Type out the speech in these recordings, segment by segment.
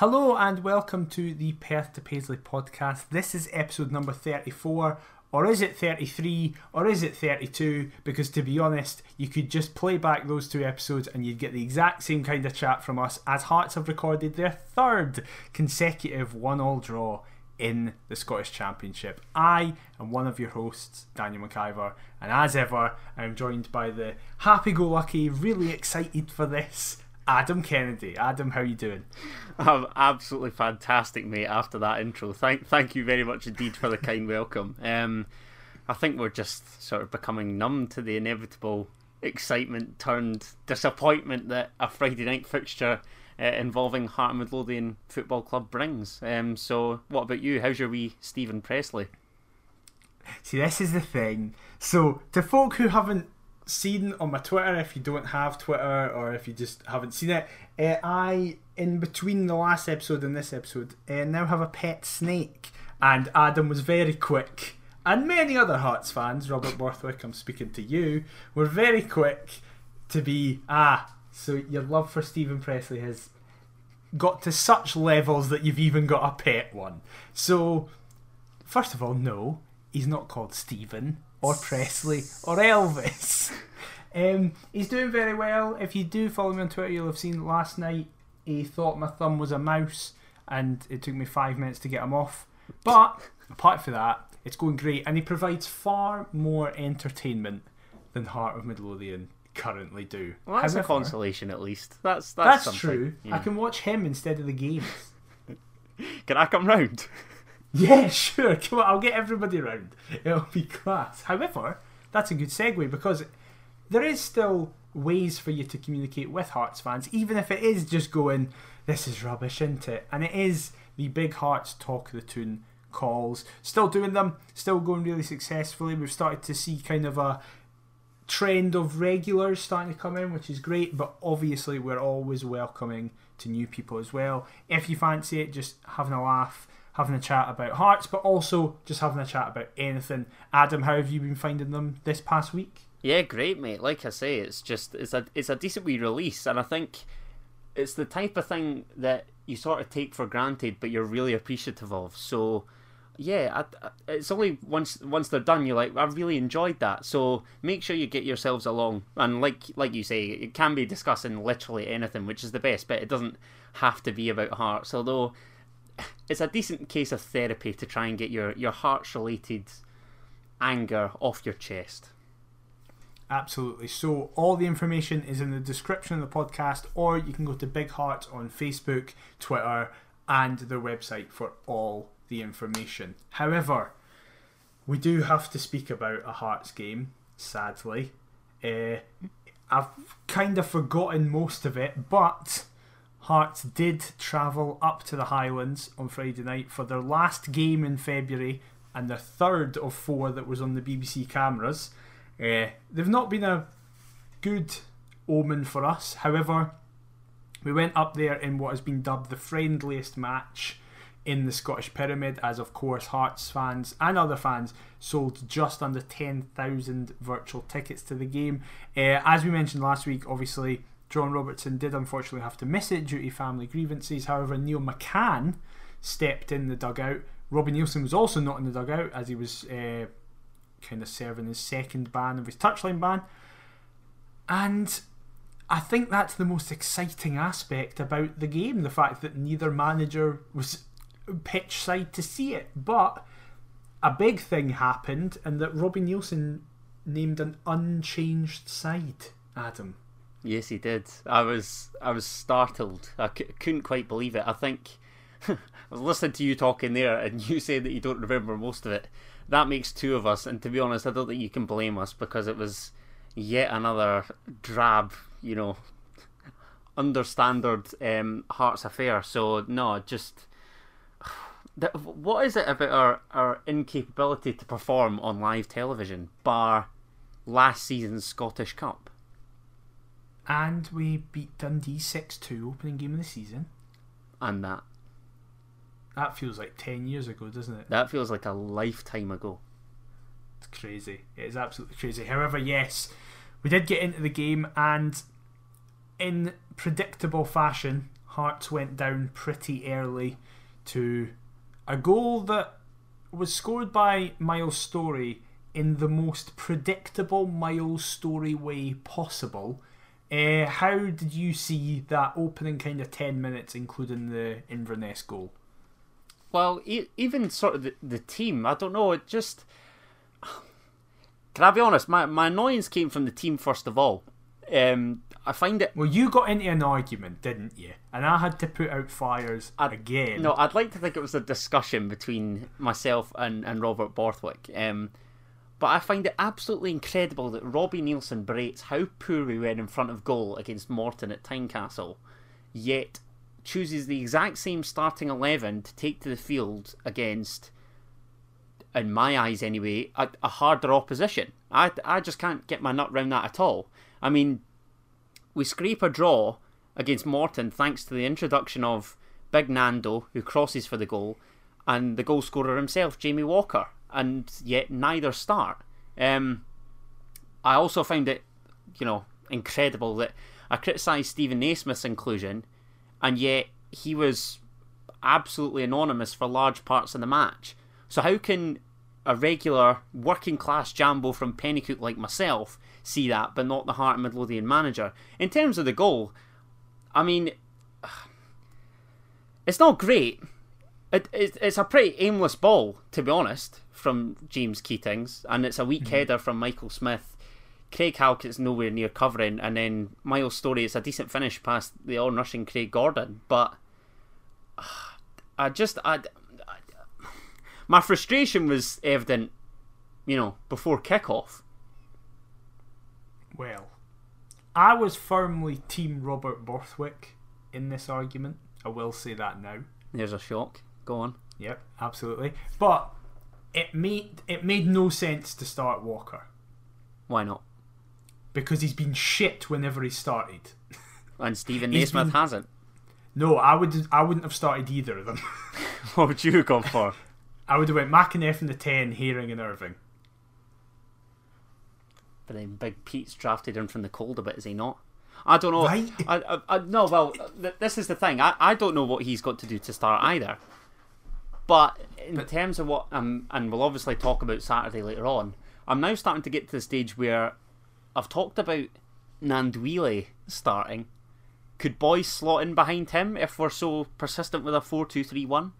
Hello and welcome to the Perth to Paisley podcast. This is episode number 34, or is it 33, or is it 32? Because to be honest, you could just play back those two episodes and you'd get the exact same kind of chat from us as Hearts have recorded their third consecutive one all draw in the Scottish Championship. I am one of your hosts, Daniel McIver, and as ever, I'm joined by the happy go lucky, really excited for this. Adam Kennedy. Adam, how you doing? I'm absolutely fantastic, mate. After that intro, thank thank you very much indeed for the kind welcome. Um, I think we're just sort of becoming numb to the inevitable excitement turned disappointment that a Friday night fixture uh, involving Heart and Midlothian Football Club brings. Um, so, what about you? How's your wee Stephen Presley? See, this is the thing. So, to folk who haven't seen on my Twitter, if you don't have Twitter or if you just haven't seen it, uh, I, in between the last episode and this episode, uh, now have a pet snake. And Adam was very quick, and many other Hearts fans, Robert Borthwick, I'm speaking to you, were very quick to be, ah, so your love for Stephen Presley has got to such levels that you've even got a pet one. So, first of all, no, he's not called Stephen or Presley or Elvis. Um, he's doing very well. If you do follow me on Twitter, you'll have seen last night he thought my thumb was a mouse, and it took me five minutes to get him off. But apart from that, it's going great, and he provides far more entertainment than Heart of Midlothian currently do. Well, that's However, a consolation at least. That's that's, that's true. Yeah. I can watch him instead of the games. can I come round? Yeah, sure. Come on, I'll get everybody round. It'll be class. However, that's a good segue because there is still ways for you to communicate with Hearts fans, even if it is just going, "This is rubbish," isn't it? And it is the Big Hearts Talk the Toun calls. Still doing them, still going really successfully. We've started to see kind of a trend of regulars starting to come in, which is great, but obviously we're always welcoming to new people as well. If you fancy it, just having a laugh, having a chat about Hearts, but also just having a chat about anything. Adam, how have you been finding them this past week? Yeah, great, mate. Like I say, it's just it's a it's a decent wee release, and I think it's the type of thing that you sort of take for granted, but you're really appreciative of. So yeah, I, I, it's only once once they're done, you're like, I really enjoyed that. So make sure you get yourselves along, and like like you say, it can be discussing literally anything, which is the best. But it doesn't have to be about hearts. Although it's a decent case of therapy to try and get your your hearts related anger off your chest. Absolutely. So all the information is in the description of the podcast, or you can go to Big Heart on Facebook, Twitter, and their website for all the information. However, we do have to speak about a Hearts game, sadly. Uh, I've kind of forgotten most of it, but Hearts did travel up to the Highlands on Friday night for their last game in February and their third of four that was on the BBC cameras. Uh, they've not been a good omen for us. However, we went up there in what has been dubbed the friendliest match in the Scottish Pyramid, as of course Hearts fans and other fans sold just under 10,000 virtual tickets to the game. Uh, as we mentioned last week, obviously, John Robertson did unfortunately have to miss it due to family grievances. However, Neil McCann stepped in the dugout. Robbie Neilson was also not in the dugout as he was uh, kind of serving his second ban of his touchline ban. And I think that's the most exciting aspect about the game the fact that neither manager was pitch side to see it. But a big thing happened, and that Robbie Neilson named an unchanged side. Adam. Yes, he did. I was I was startled. I c- couldn't quite believe it. I think I was listening to you talking there, and you say that you don't remember most of it. That makes two of us, and to be honest, I don't think you can blame us because it was yet another drab, you know, understandard um, Hearts affair. So no, just what is it about our, our incapability to perform on live television, bar last season's Scottish Cup? And we beat Dundee 6 2, opening game of the season. And that. That feels like 10 years ago, doesn't it? That feels like a lifetime ago. It's crazy. It is absolutely crazy. However, yes, we did get into the game, and in predictable fashion, Hearts went down pretty early to a goal that was scored by Miles Storey in the most predictable Miles Storey way possible. Uh, how did you see that opening kind of 10 minutes, including the Inverness goal? Well, e- even sort of the, the team, I don't know, it just. Can I be honest? My, my annoyance came from the team first of all. Um, I find it. Well, you got into an argument, didn't you? And I had to put out fires I'd- again. No, I'd like to think it was a discussion between myself and, and Robert Borthwick. Um, but I find it absolutely incredible that Robbie Neilson berates how poor we were in front of goal against Morton at Tynecastle, yet chooses the exact same starting 11 to take to the field against, in my eyes anyway, a, a harder opposition. I, I just can't get my nut round that at all. I mean, we scrape a draw against Morton thanks to the introduction of Big Nando, who crosses for the goal, and the goal scorer himself, Jamie Walker, and yet neither start. Um, I also found it, you know, incredible that I criticised Steven Naismith's inclusion, and yet he was absolutely anonymous for large parts of the match. So how can a regular working class jambo from Penicuik like myself see that, but not the Heart and Midlothian manager? In terms of the goal, I mean, it's not great. It, it, it's a pretty aimless ball, to be honest, from James Keatings, and it's a weak mm-hmm. header from Michael Smith. Craig Halkett's nowhere near covering, and then Miles Storey is a decent finish past the all rushing Craig Gordon. But ah, I just, I, I, my frustration was evident, you know, before kickoff. Well, I was firmly Team Robert Borthwick in this argument. I will say that now. There's a shock. Go on. Yep, absolutely. But it made it made no sense to start Walker Why not? because he's been shit whenever he started. And Steven Naismith been- hasn't. No, I would I wouldn't have started either of them. What would you have gone for? I would have went McEneff in the ten, Haring and Irving. But then Big Pete's drafted him from the cold a bit, is he not? I don't know. Right. I, I, I, no, well, th- this is the thing. I, I don't know what he's got to do to start either. But in But- terms of what, um, and we'll obviously talk about Saturday later on, I'm now starting to get to the stage where I've talked about Gnanduillet starting. Could Boyce slot in behind him if we're so persistent with a 4 2 3 1?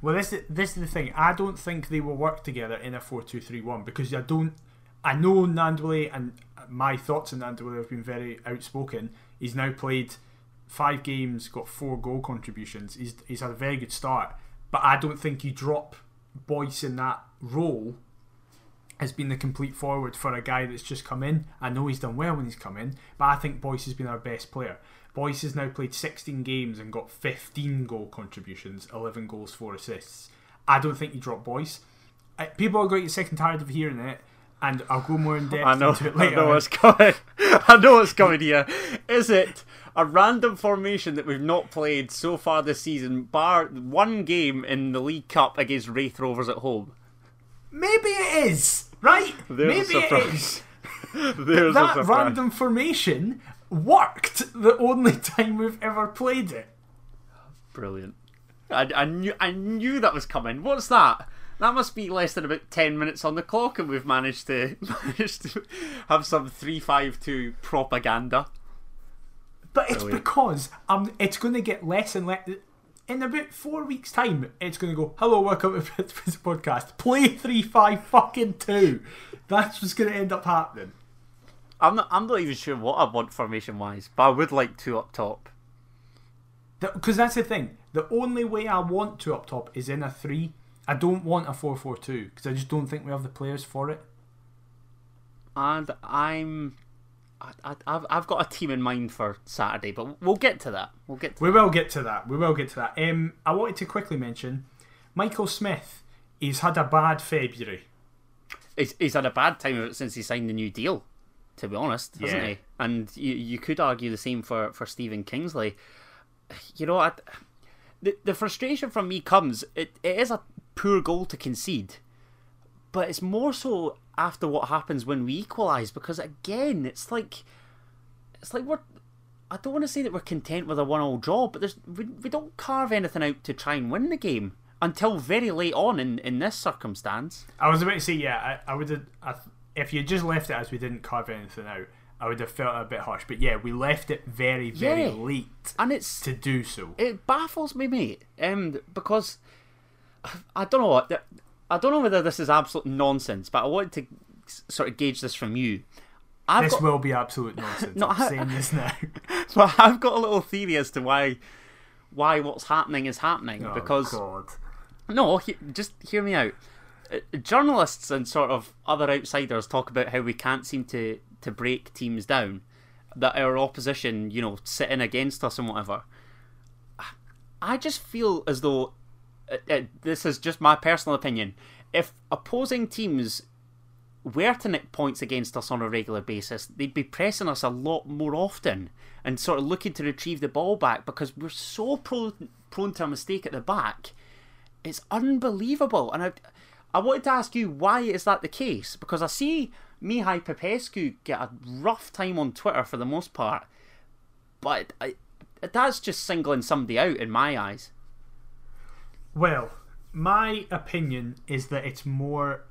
Well, this is, this is the thing. I don't think they will work together in a four-two-three-one because I don't. I know Gnanduillet and my thoughts on Gnanduillet have been very outspoken. He's now played five games, got four goal contributions. He's he's had a very good start, but I don't think you drop Boyce in that role has been the complete forward for a guy that's just come in. I know he's done well when he's come in, but I think Boyce has been our best player. Boyce has now played 16 games and got 15 goal contributions, 11 goals, 4 assists. I don't think you drop Boyce. People are going to get sick and tired of hearing it, and I'll go more in depth I know, into it later. I know what's coming. I know what's coming here. Is it a random formation that we've not played so far this season, bar one game in the League Cup against Raith Rovers at home? Maybe it is, right? There's a Maybe it is. There's That random formation worked the only time we've ever played it. Brilliant. I, I knew I knew that was coming. What's that? That must be less than about ten minutes on the clock, and we've managed to managed to have some three five two propaganda. But it's Brilliant. because um, it's going to get less and less. In about four weeks' time, it's going to go. Hello, welcome to this podcast. Play three five fucking two. That's what's going to end up happening. I'm not. I'm not even sure what I want formation wise, but I would like two up top. Because that's the thing. The only way I want to up top is in a three. I don't want a four four two because I just don't think we have the players for it. and I'm. I, I, I've, I've got a team in mind for Saturday, but we'll get to that. We'll get to We will get to that. We will get to that. Um, I wanted to quickly mention Michael Smith. He's had a bad February. he's, he's had a bad time of it since he signed the new deal, to be honest, hasn't he? And you, you could argue the same for, for Stephen Kingsley. You know, I, the, the frustration from me comes, it, it is a poor goal to concede, but it's more so after what happens when we equalise, because again, it's like, it's like we're, I don't want to say that we're content with a one-all draw, but there's we, we don't carve anything out to try and win the game until very late on in, in this circumstance. I was about to say, yeah, I, I would have. I, if you just left it as we didn't carve anything out, I would have felt a bit harsh. But yeah, we left it very, very Yeah. late And it's to do so. it baffles me, mate. Um, because I don't know what I don't know whether this is absolute nonsense, but I wanted to sort of gauge this from you. I've This got, will be absolute nonsense. No, I'm I- saying this now. so I've got a little theory as to why why what's happening is happening Oh, because God. no, he, just hear me out. Uh, Journalists and sort of other outsiders talk about how we can't seem to to break teams down, that our opposition, you know, sitting against us and whatever. I just feel as though uh, uh, this is just my personal opinion. If opposing teams were to nick points against us on a regular basis, they'd be pressing us a lot more often and sort of looking to retrieve the ball back because we're so prone, prone to a mistake at the back. It's unbelievable. And I, I wanted to ask you, why is that the case? Because I see Mihai Popescu get a rough time on Twitter for the most part, but I, that's just singling somebody out in my eyes. Well, my opinion is that it's more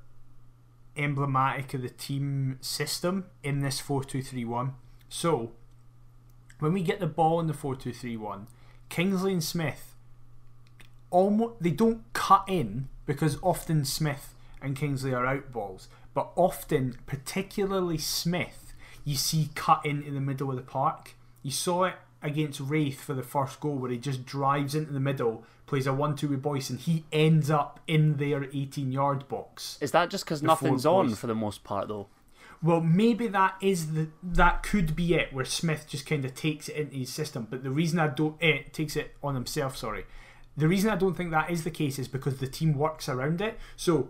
emblematic of the team system in this 4 2 3 1. So, when we get the ball in the 4 2 3 1, Kingsley and Smith almost they don't cut in because often Smith and Kingsley are out balls, but often, particularly Smith, you see cut into the middle of the park. You saw it against Raith for the first goal where he just drives into the middle, plays a 1 2 with Boyce, and he ends up in their 18 yard box. Is that just because nothing's on for the most part, though? Well, maybe that is the that could be it, where Smith just kind of takes it into his system. But the reason I don't eh, takes it on himself, sorry. The reason I don't think that is the case is because the team works around it. So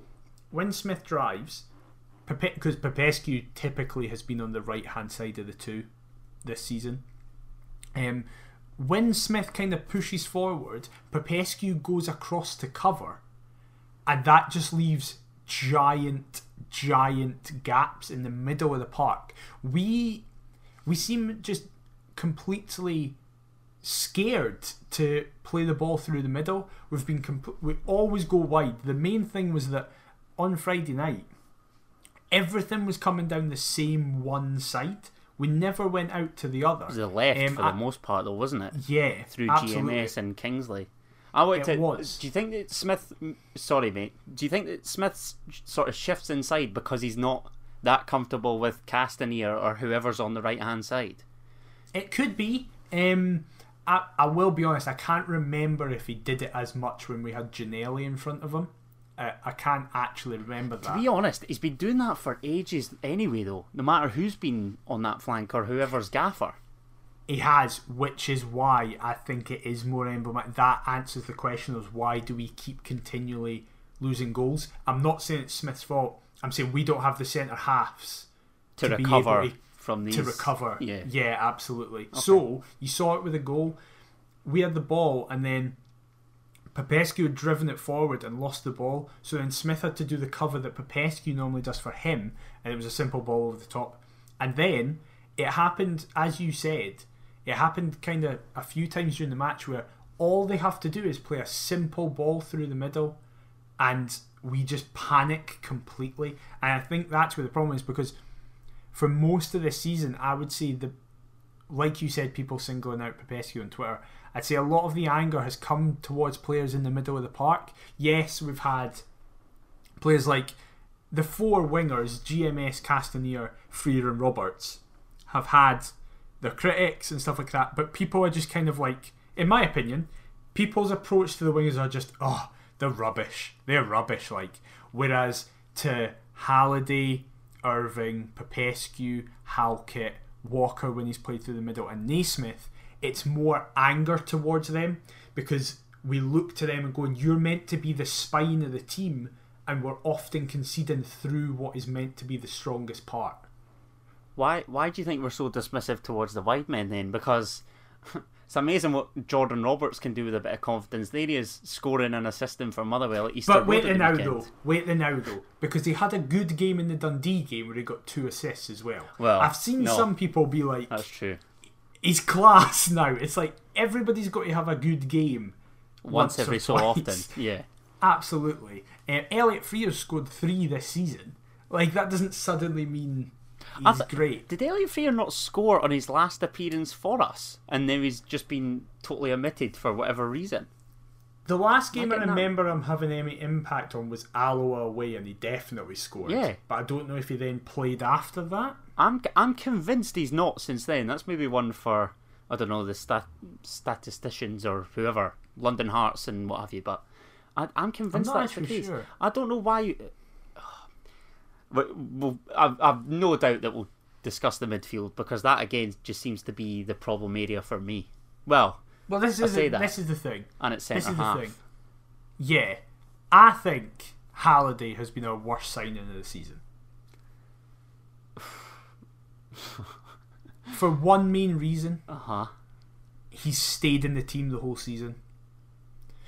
when Smith drives, because Popescu typically has been on the right hand side of the two this season. Um, when Smith kind of pushes forward, Popescu goes across to cover, and that just leaves giant, giant gaps in the middle of the park. We we seem just completely scared to play the ball through the middle. We've been compl- we always go wide. The main thing was that on Friday night, everything was coming down the same one side. We never went out to the other. It was the left Um, for I- the most part, though, wasn't it? Yeah, Through absolutely. GMS and Kingsley. I wanted It to. was. Do you think that Smith? Sorry, mate. Do you think that Smith sort of shifts inside because he's not that comfortable with Kastaneer or whoever's on the right hand side? It could be. Um, I, I will be honest, I can't remember if he did it as much when we had Ginnelly in front of him. Uh, I can't actually remember that. To be honest, he's been doing that for ages anyway, though. No matter who's been on that flank or whoever's gaffer. He has, which is why I think it is more emblematic. That answers the question of why do we keep continually losing goals. I'm not saying it's Smith's fault. I'm saying we don't have the centre halves To, To be recover able to- from these. to recover. Yeah. yeah, absolutely. So you saw it with a goal. We had the ball, and then Popescu had driven it forward and lost the ball. So then Smith had to do the cover that Popescu normally does for him, and it was a simple ball over the top. And then it happened, as you said, it happened kind of a few times during the match where all they have to do is play a simple ball through the middle, and we just panic completely. And I think that's where the problem is because for most of the season, I would say the, like you said, people singling out Popescu on Twitter. I'd say a lot of the anger has come towards players in the middle of the park. Yes, we've had players like the four wingers, GMS, Kastaneer, Frear, and Roberts, have had their critics and stuff like that. But people are just kind of like, in my opinion, people's approach to the wingers are just, oh, they're rubbish. They're rubbish. Like, whereas to Halliday, Irving, Popescu, Halkett, Walker when he's played through the middle, and Naismith, it's more anger towards them because we look to them and going, you're meant to be the spine of the team, and we're often conceding through what is meant to be the strongest part. Why? Why do you think we're so dismissive towards the wide men then? Because it's amazing what Jordan Roberts can do with a bit of confidence. There he is scoring and assisting for Motherwell at Easter But wait the the now weekend. though. Wait the now though, because he had a good game in the Dundee game where he got two assists as well. Well, I've seen no. some people be like, That's true. He's class now. It's like everybody's got to have a good game once, once every so often. Yeah. Absolutely. Uh, Elliott Frear scored three this season. Like that doesn't suddenly mean I he's th- great. Did Elliott Frear not score on his last appearance for us, and then he's just been totally omitted for whatever reason? The last game I that. remember him having any impact on was Alloa away, and he definitely scored. Yeah. But I don't know if he then played after that. I'm I'm convinced he's not since then. That's maybe one for I don't know the stat, statisticians or whoever, London Hearts and what have you. But I, I'm convinced not that's the case. sure. I don't know why. But we'll, I've, I've no doubt that we'll discuss the midfield because that again just seems to be the problem area for me. Well, Well, this I is say the, that. this is the thing. and it's This centre is the half. thing. Yeah, I think Halliday has been our worst signing of the season. For one main reason, Uh huh. he's stayed in the team the whole season.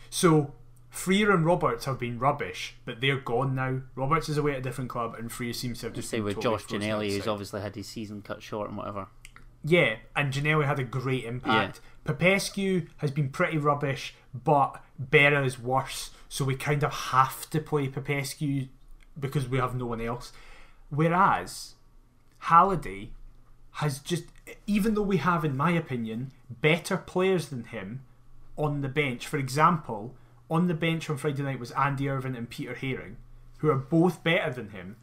So Frear and Roberts have been rubbish, but they're gone now. Roberts is away at a different club, and Frear seems to have just Say with totally Josh Ginnelly, who's obviously had his season cut short and whatever. Yeah, and Ginnelly had a great impact. Popescu has been pretty rubbish, but Berra is worse, so we kind of have to play Popescu because we have no one else. Whereas Halliday has just, even though we have, in my opinion, better players than him on the bench. For example, on the bench on Friday night was Andy Irving and Peter Haring, who are both better than him.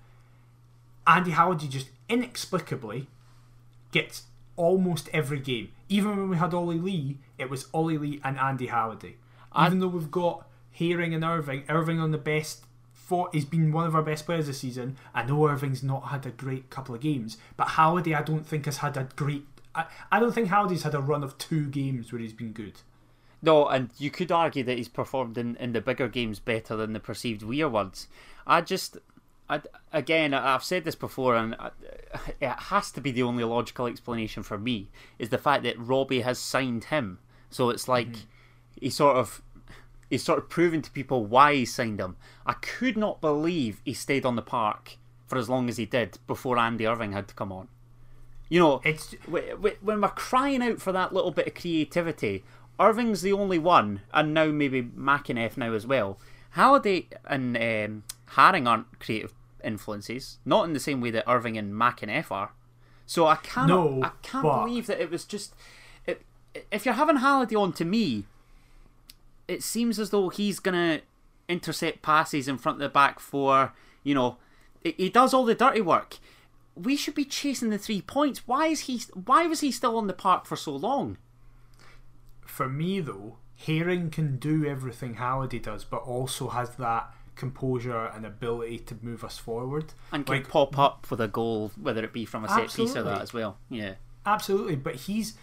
Andy Halliday just inexplicably gets almost every game. Even when we had Olly Lee, it was Olly Lee and Andy Halliday. Even though we've got Haring and Irving, Irving on the best. For, he's been one of our best players this season. I know Irving's not had a great couple of games, but Halliday I don't think has had a great. I, I don't think Halliday's had a run of two games where he's been good. No, and you could argue that he's performed in, in the bigger games better than the perceived weird ones. I just, I, again, I've said this before, and it has to be the only logical explanation for me is the fact that Robbie has signed him. So it's like mm-hmm. he sort of, he's sort of proving to people why he signed him. I could not believe he stayed on the park for as long as he did before Andy Irving had to come on. You know, It's Wh- wh- when we're crying out for that little bit of creativity, Irving's the only one, and now maybe McEneff now as well. Halliday and um, Haring aren't creative influences, not in the same way that Irving and McEneff are. So I can't, No, I can't but- believe that it was just. It, if you're having Halliday on to me, it seems as though he's gonna intercept passes in front of the back four. You know, he- does all the dirty work. We should be chasing the three points. Why is he? Why was he still on the park for so long? for me though, Haring can do everything Halliday does, but also has that composure and ability to move us forward. And can Like, pop up with a goal, whether it be from a set piece or that as well. Yeah. Absolutely, but he's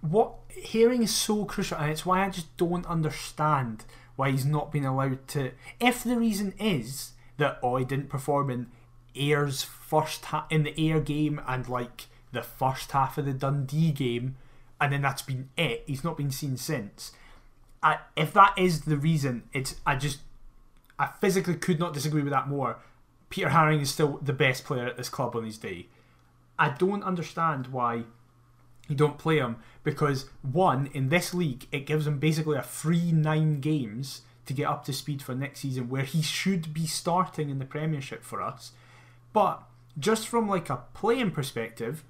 what Haring is so crucial, and it's why I just don't understand why he's not been allowed to. If the reason is that oh he didn't perform in Ayr's first ha- in the Air game and like the first half of the Dundee game, and then that's been it. He's not been seen since. I, if that is the reason, it's I just I physically could not disagree with that more. Peter Haring is still the best player at this club on his day. I don't understand why you don't play him because one in this league it gives him basically a free nine games to get up to speed for next season where he should be starting in the Premiership for us. But just from like a playing perspective,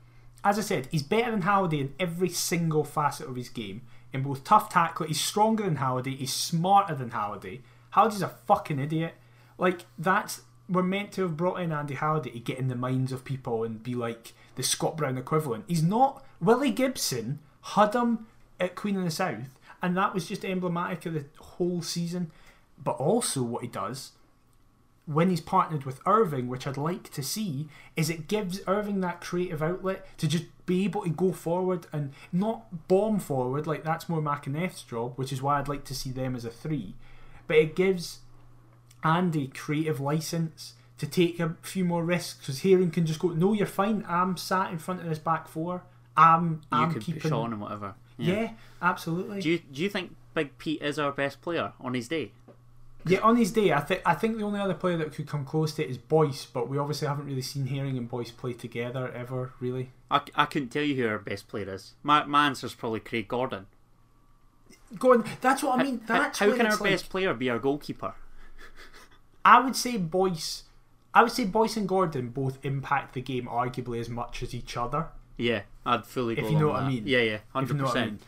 as I said, he's better than Halliday in every single facet of his game. In both tough tackle, he's stronger than Halliday, he's smarter than Halliday. Halliday's a fucking idiot. Like that's we're meant to have brought in Andy Halliday to get in the minds of people and be like the Scott Brown equivalent. He's not. Willie Gibson had him at Queen of the South, and that was just emblematic of the whole season. But also, what he does when he's partnered with Irving, which I'd like to see, is it gives Irving that creative outlet to just be able to go forward and not bomb forward, like that's more McEneff' job, which is why I'd like to see them as a three. But it gives Andy creative license to take a few more risks because Haring can just go, No, you're fine, I'm sat in front of this back four. I'm, You I'm could keeping push on and whatever. Yeah, absolutely. Do you do you think Big Pete is our best player on his day? Yeah, on his day, I think I think the only other player that could come close to it is Boyce, but we obviously haven't really seen Haring and Boyce play together ever, really. I, I couldn't tell you who our best player is. My, my answer's probably Craig Gordon. Gordon, that's what I mean. That's how can our like- best player be our goalkeeper? I would say Boyce. I would say Boyce and Gordon both impact the game arguably as much as each other. Yeah, I'd fully go If you know what I with mean. that. Yeah, yeah, hundred you know what I percent. mean.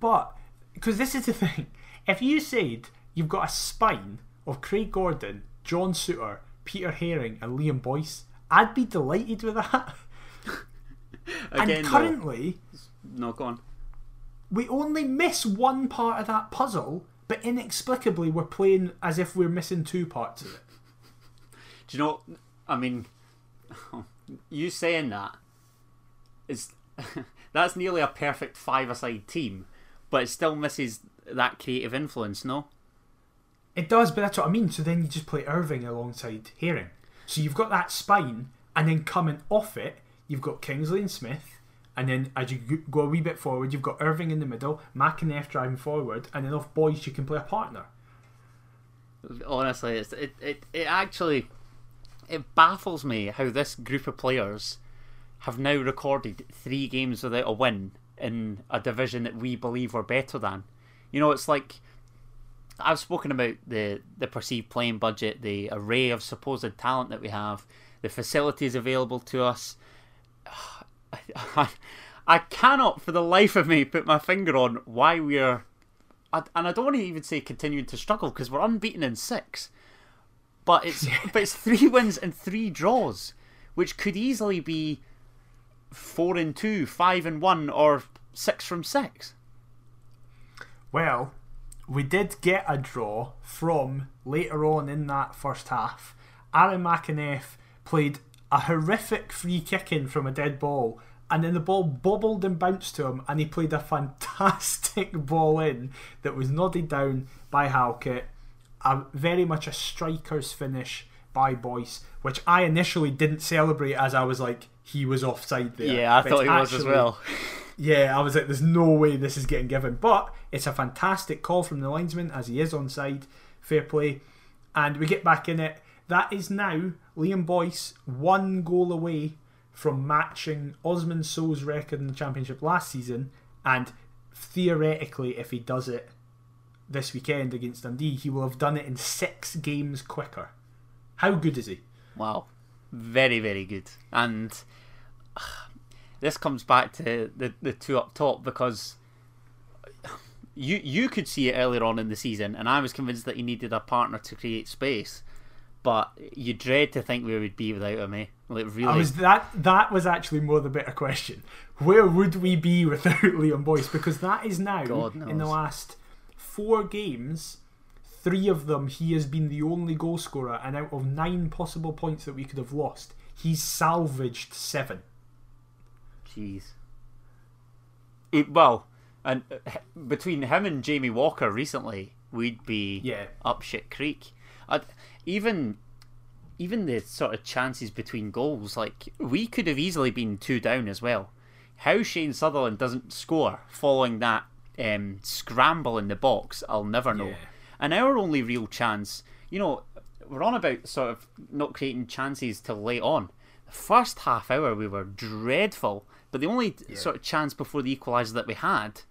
But because this is the thing, if you said you've got a spine of Craig Gordon, John Souttar, Peter Haring, and Liam Boyce, I'd be delighted with that. Again, and currently, no, go on. we only miss one part of that puzzle, but inexplicably we're playing as if we're missing two parts of it. Do you know? I mean, you saying that is that's nearly a perfect five-a-side team, but it still misses that creative influence. No, It does, but that's what I mean. So then you just play Irving alongside Haring. So you've got that spine, and then coming off it, you've got Kingsley and Smith. And then as you go a wee bit forward, you've got Irving in the middle, McEneff driving forward, and then off Boyce you can play a partner. honestly, it's, it it it actually it baffles me how this group of players have now recorded three games without a win in a division that we believe we're better than. You know, it's like I've spoken about the the perceived playing budget, the array of supposed talent that we have, the facilities available to us. I, I cannot, for the life of me, put my finger on why we're, I, and I don't want to even say continuing to struggle because we're unbeaten in six, but it's but it's three wins and three draws, which could easily be four and two, five and one, or six from six. Well, we did get a draw from later on in that first half. Aaron McEneff played a horrific free kick in from a dead ball, and then the ball bobbled and bounced to him, and he played a fantastic ball in that was nodded down by Halkett. A, very much a striker's finish by Boyce, which I initially didn't celebrate as I was like, he was offside there. Yeah, I But thought he was as well. yeah, I was like, there's no way this is getting given. But it's a fantastic call from the linesman as he is on side. Fair play. And we get back in it. That is now Liam Boyce one goal away from matching Osman Sow's record in the championship last season. And theoretically, if he does it this weekend against Dundee, he will have done it in six games quicker. How good is he? Wow, very very good. And this comes back to the the two up top because you you could see it earlier on in the season, and I was convinced that he needed a partner to create space. But you dread to think where we'd be without him, eh? Like really, I was that that was actually more the better question. Where would we be without Liam Boyce? Because that is now in the last four games, three of them he has been the only goal scorer, and out of nine possible points that we could have lost, he's salvaged seven. Jeez. It, well, and uh, between him and Jamie Walker recently, we'd be Yeah. up shit creek. I'd, even even the sort of chances between goals, like we could have easily been two down as well. How Shane Sutherland doesn't score following that um, scramble in the box, I'll never know. Yeah. And our only real chance, you know, we're on about sort of not creating chances till late on. The first half hour we were dreadful, but the only sort of chance before the equaliser that we had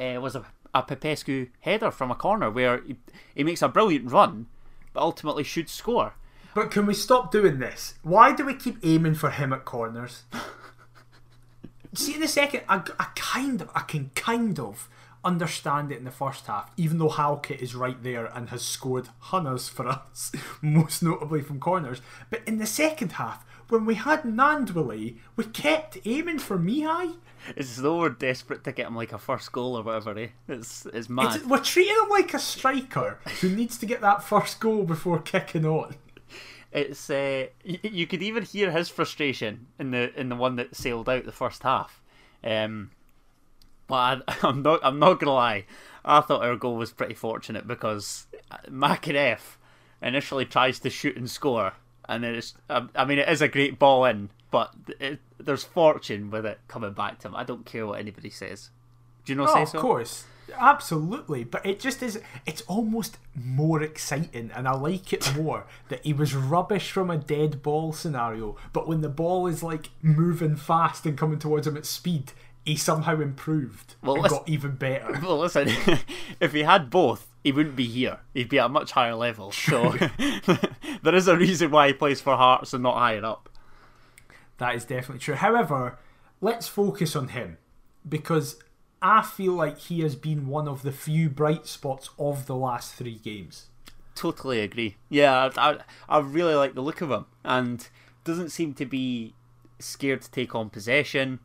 uh, was a, a Popescu header from a corner where he, he makes a brilliant run, but ultimately should score. But can we stop doing this? Why do we keep aiming for him at corners? See, in the second, I, I kind of, I can kind of understand it in the first half, even though Halkett is right there and has scored hunters for us, most notably from corners. But in the second half, when we had Gnanduillet, we kept aiming for Mihai. It's as though we're desperate to get him like a first goal or whatever. Eh? It's it's mad. It's, we're treating him like a striker who needs to get that first goal before kicking on. It's uh, y- you could even hear his frustration in the in the one that sailed out the first half. Um, but I, I'm not I'm not gonna lie. I thought our goal was pretty fortunate because McEneff initially tries to shoot and score, and then it's I, I mean it is a great ball in, but it, there's fortune with it coming back to him. I don't care what anybody says. Do you know Oh, say of course. Absolutely, but it just is. It's almost more exciting, and I like it more that he was rubbish from a dead ball scenario. But when the ball is like moving fast and coming towards him at speed, he somehow improved Well, and got even better. Well, listen, if he had both, he wouldn't be here. He'd be at a much higher level. So there is a reason why he plays for Hearts and not higher up. That is definitely true. However, let's focus on him because I feel like he has been one of the few bright spots of the last three games. Totally agree. Yeah, I, I really like the look of him, and doesn't seem to be scared to take on possession.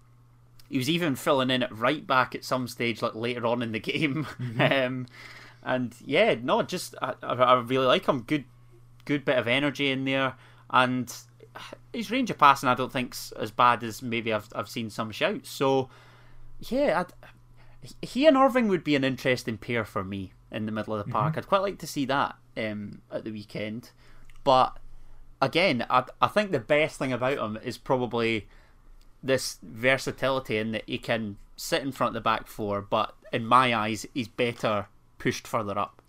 He was even filling in at right back at some stage, like later on in the game. um, and yeah, no, just I, I really like him. Good, good bit of energy in there, and his range of passing I don't think's as bad as maybe I've I've seen some shouts. So yeah, I'd, he and Irving would be an interesting pair for me in the middle of the park. I'd quite like to see that um, at the weekend. But again, I, I think the best thing about him is probably this versatility in that he can sit in front of the back four, but in my eyes, he's better pushed further up.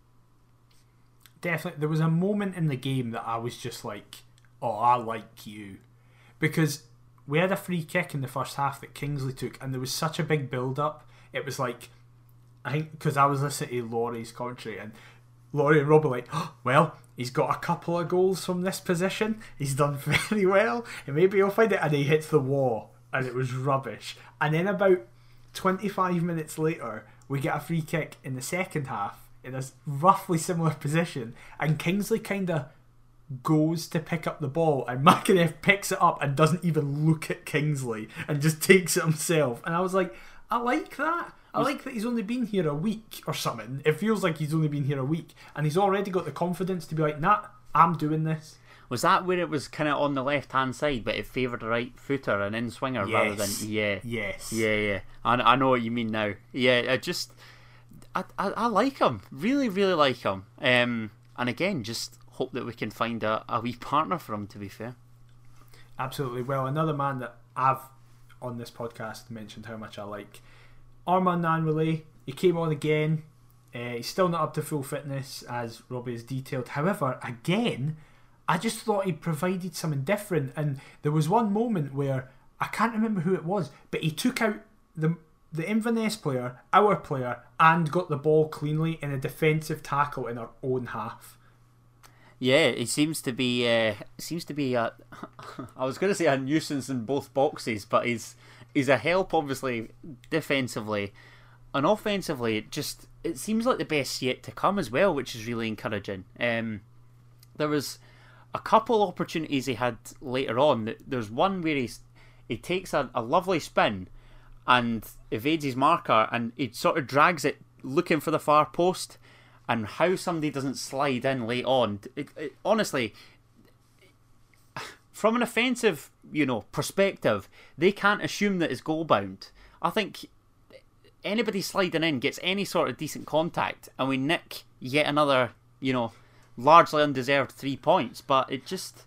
Definitely, there was a moment in the game that I was just like, "Oh, I like you," because we had a free kick in the first half that Kingsley took, and there was such a big build-up. It was like, I think because I was listening to Laurie's commentary, and Laurie and Rob were like, oh, "Well, he's got a couple of goals from this position. He's done very well, and maybe he'll find it." And he hits the wall, and it was rubbish. And then about 25 minutes later, we get a free kick in the second half in a roughly similar position, and Kingsley kind of goes to pick up the ball, and McEneff picks it up and doesn't even look at Kingsley and just takes it himself. And I was like, I like that. I like that he's only been here a week or something. It feels like he's only been here a week, and he's already got the confidence to be like, nah, I'm doing this. Was that where it was kind of on the left hand side, but it favoured a right footer, an in swinger rather than Yes. yeah, Yes. yeah, yeah. I, I know what you mean now. Yeah, I just I, I, I like him, really, really like him. Um, and again, just hope that we can find a, a wee partner for him. To be fair, Absolutely. Well, another man that I've on this podcast mentioned how much I like Armand Gnanduillet. He came on again. Uh, he's still not up to full fitness, as Robbie has detailed. However, again, I just thought he provided something different. And there was one moment where I can't remember who it was, but he took out the the Inverness player, our player, and got the ball cleanly in a defensive tackle in our own half. yeah, he seems to be uh, seems to be a. I was going to say a nuisance in both boxes, but he's he's a help obviously defensively, and offensively. It just it seems like the best yet to come as well, which is really encouraging. Um, there was a couple opportunities he had later on. There's one where he's he takes a, a lovely spin and evades his marker and he sort of drags it looking for the far post and how somebody doesn't slide in late on it, it, honestly from an offensive you know perspective they can't assume that it's goal bound i think anybody sliding in gets any sort of decent contact and we nick yet another you know largely undeserved three points but it just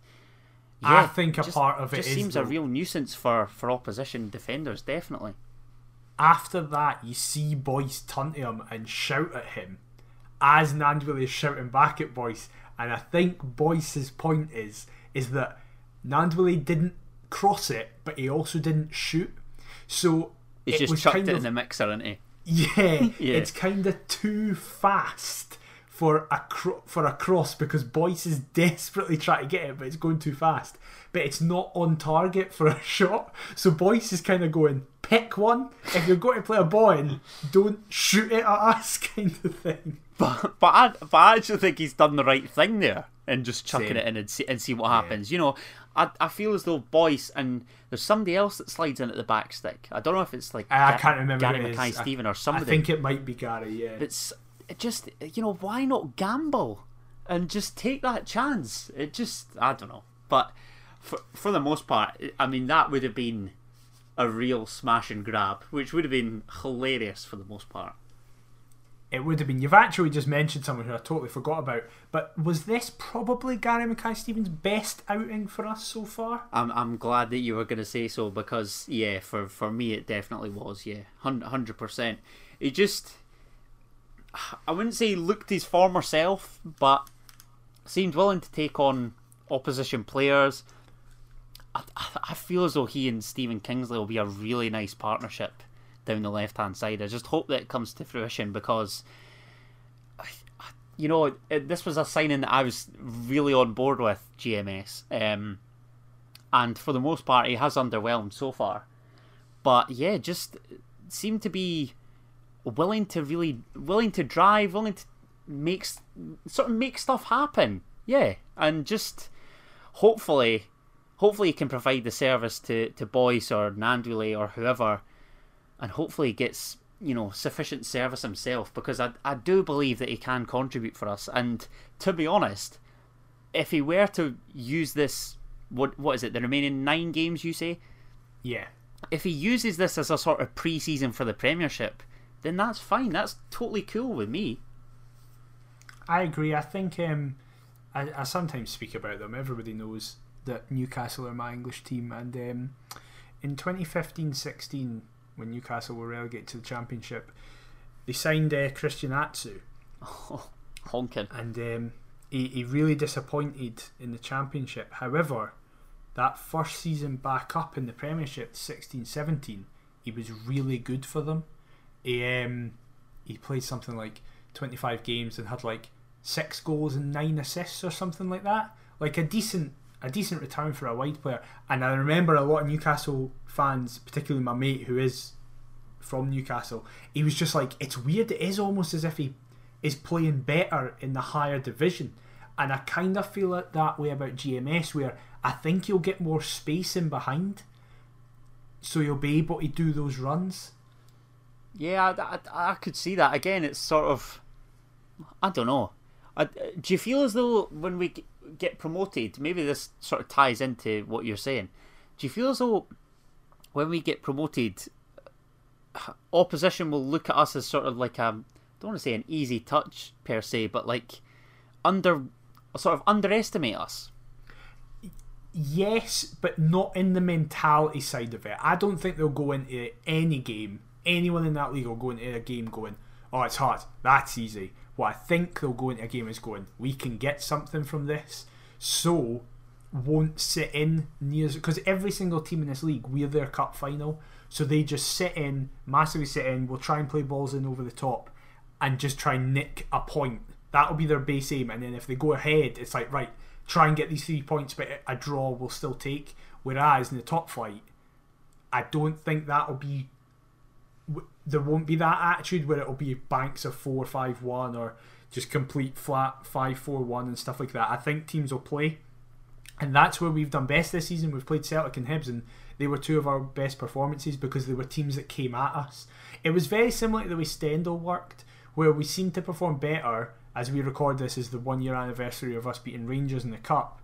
I think a just- part of it just seems a real nuisance for for opposition defenders definitely after that, you see Boyce turn to him and shout at him as Gnanduillet is shouting back at Boyce. And I think Boyce's point is is that Gnanduillet didn't cross it, but he also didn't shoot. So he's it just was chucked kind it of, in the mixer isn't he yeah, Yeah. it's kind of too fast for a for a cross because Boyce is desperately trying to get it, but it's going too fast. But it's not on target for a shot, so Boyce is kind of going pick one. If you're going to play a ball in, don't shoot it at us, kind of thing. But but I, but I actually think he's done the right thing there and just chucking Same. it in and see, and see what happens. You know, I, I feel as though Boyce and there's somebody else that slides in at the back stick. I don't know if it's like I, I can't remember Gary who it is. Mackay-Steven or somebody. I think it might be Gary. Yeah, it's it just you know why not gamble and just take that chance? It just I don't know, but for for the most part, I mean that would have been a real smash and grab, which would have been hilarious for the most part. it would have been. You've actually just mentioned someone who I totally forgot about. But was this probably Gary Mackay-Steven's best outing for us so far? I'm I'm glad that you were going to say so because yeah, for for me it definitely was yeah, hundred percent. He just I wouldn't say looked his former self, but seemed willing to take on opposition players. I, I feel as though he and Stephen Kingsley will be a really nice partnership down the left hand side. I just hope that it comes to fruition because, you know, this was a signing that I was really on board with GMS. Um, and for the most part, he has underwhelmed so far. But yeah, just seemed to be willing to really willing to drive, willing to make sort of make stuff happen. Yeah, and just hopefully, hopefully he can provide the service to to Boyce or Gnanduillet or whoever, and hopefully he gets you know sufficient service himself because I I do believe that he can contribute for us. And to be honest, if he were to use this, what what is it? The remaining nine games you say? Yeah. If he uses this as a sort of pre-season for the Premiership, then that's fine. That's totally cool with me. I agree. I think um, I, I sometimes speak about them. Everybody knows that Newcastle are my English team, and um, in 2015-16, when Newcastle were relegated to the Championship, they signed uh, Christian Atsu. Oh, honking. And um, he, he really disappointed in the Championship. However, that first season back up in the Premiership, 16-17, he was really good for them. He um, he played something like 25 games and had like six goals and nine assists or something like that. Like a decent a decent return for a wide player. And I remember a lot of Newcastle fans, particularly my mate who is from Newcastle, he was just like, it's weird. It is almost as if he is playing better in the higher division. And I kind of feel it that way about GMS, where I think you'll get more space in behind, so you'll be able to do those runs. Yeah, I, I, I could see that. Again, it's sort of. I don't know. I, do you feel as though when we get promoted, maybe this sort of ties into what you're saying? Do you feel as though when we get promoted, uh, opposition will look at us as sort of like a, I don't want to say an easy touch per se, but like under, sort of underestimate us? Yes, but not in the mentality side of it. I don't think they'll go into any game anyone in that league will go into a game going, oh, it's hard. That's easy. What I think they'll go into a game is going, we can get something from this. So won't sit in near because every single team in this league we're their cup final, so they just sit in massively sit in. We'll try and play balls in over the top, and just try and nick a point. That'll be their base aim, and then if they go ahead, it's like right, try and get these three points, but a draw will still take. Whereas in the top flight, I don't think that'll be there won't be that attitude where it'll be banks of four five one or just complete flat five four one and stuff like that. I think teams will play, and that's where we've done best this season. We've played Celtic and Hibs, and they were two of our best performances because they were teams that came at us. It was very similar to the way Stendel worked, where we seemed to perform better as we record this as the one year anniversary of us beating Rangers in the cup.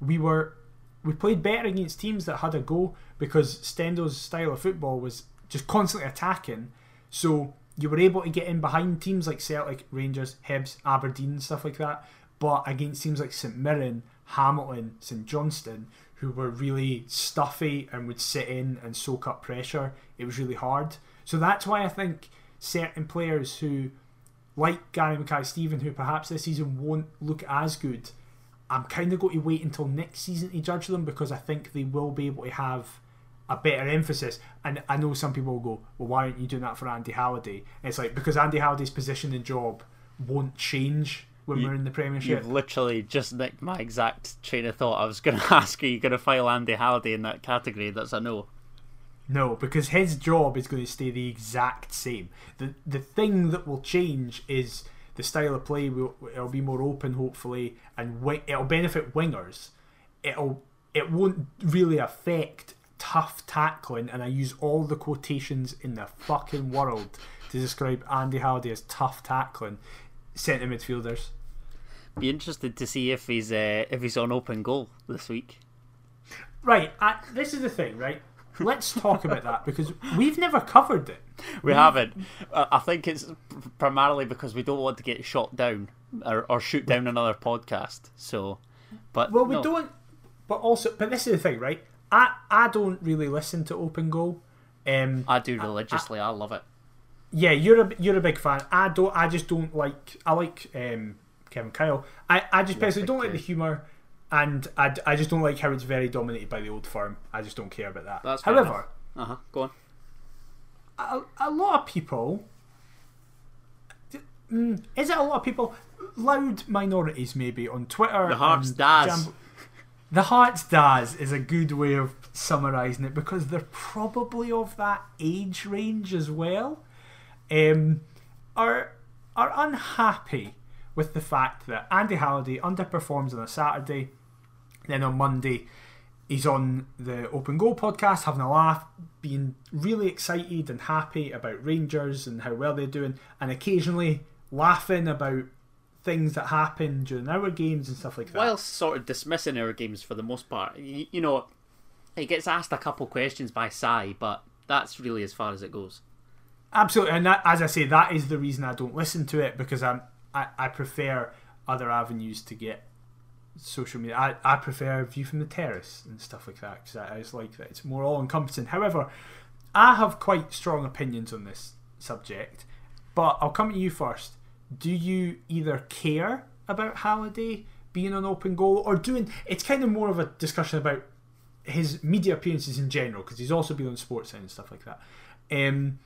We were we played better against teams that had a go because Stendel's style of football was just constantly attacking. So you were able to get in behind teams like Celtic, Rangers, Hibs, Aberdeen, stuff like that. But against teams like St Mirren, Hamilton, St Johnstone, who were really stuffy and would sit in and soak up pressure, it was really hard. So that's why I think certain players who, like Gary Mackay Steven, who perhaps this season won't look as good, I'm kind of going to wait until next season to judge them because I think they will be able to have a better emphasis. And I know some people will go, well, why aren't you doing that for Andy Halliday? And it's like, because Andy Halliday's position and job won't change when you, we're in the Premiership. You've literally just nicked my exact train of thought. I was going to ask, are you going to file Andy Halliday in that category? That's a no. No, because his job is going to stay the exact same. The the thing that will change is the style of play. Will it'll be more open, hopefully, and it'll benefit wingers. It'll it won't really affect tough tackling, and I use all the quotations in the fucking world to describe Andy Halliday as tough tackling centre midfielders. Be interested to see if he's uh, if he's on open goal this week. Right, uh, this is the thing, right? Let's talk about that because we've never covered it. We haven't. Uh, I think it's primarily because we don't want to get shot down or, or shoot down another podcast. So, but well, we no. don't. But also, but this is the thing, right? I I don't really listen to Open Goal. Um, I do religiously. I, I, I love it. yeah, you're a you're a big fan. I don't. I just don't like. I like um, Kevin Kyle. I, I just personally don't like the humour, and I, I just don't like how it's very dominated by the old firm. I just don't care about that. That's fair However, Uh huh. Go on. a, a lot of people. Mm, is it a lot of people? Loud minorities, maybe on Twitter. The Hearts and Daz. Jambo- the Hearts Daz is a good way of summarising it because they're probably of that age range as well. Um, are are unhappy with the fact that Andy Halliday underperforms on a Saturday, then on Monday he's on the Open Goal podcast having a laugh, being really excited and happy about Rangers and how well they're doing, and occasionally laughing about things that happen during our games and stuff like that. While sort of dismissing our games for the most part, you, you know, he gets asked a couple questions by Si, but that's really as far as it goes. Absolutely, and that, as I say, that is the reason I don't listen to it because I'm I, I prefer other avenues to get social media. I, I prefer View from the Terrace and stuff like that because I, I just like that it's more all encompassing. However, I have quite strong opinions on this subject, but I'll come to you first. Do you either care about Halliday being an open goal or doing? It's kind of more of a discussion about his media appearances in general because he's also been on Sportsline and stuff like that. Um,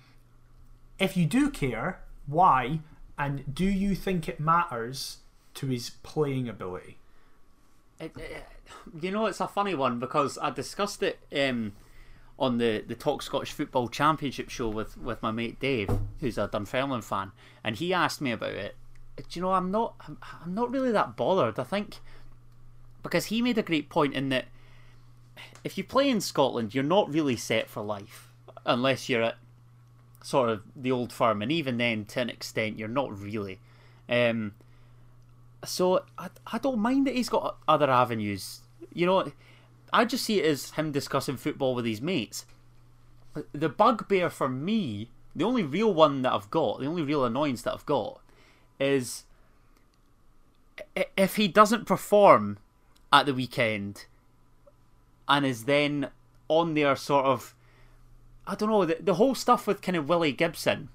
if you do care, why? And do you think it matters to his playing ability? It, it, you know, it's a funny one because I discussed it um, on the, the Talk Scottish Football Championship show with, with my mate Dave, who's a Dunfermline fan, and he asked me about it. Do you know, I'm not I'm, not really that bothered. I think because he made a great point in that if you play in Scotland, you're not really set for life unless you're at sort of the old firm, and even then, to an extent, you're not really. Um, so I, I don't mind that he's got other avenues. You know, I just see it as him discussing football with his mates. The bugbear for me, the only real one that I've got, the only real annoyance that I've got, is if he doesn't perform at the weekend and is then on there sort of I don't know the, the whole stuff with kind of Willie Gibson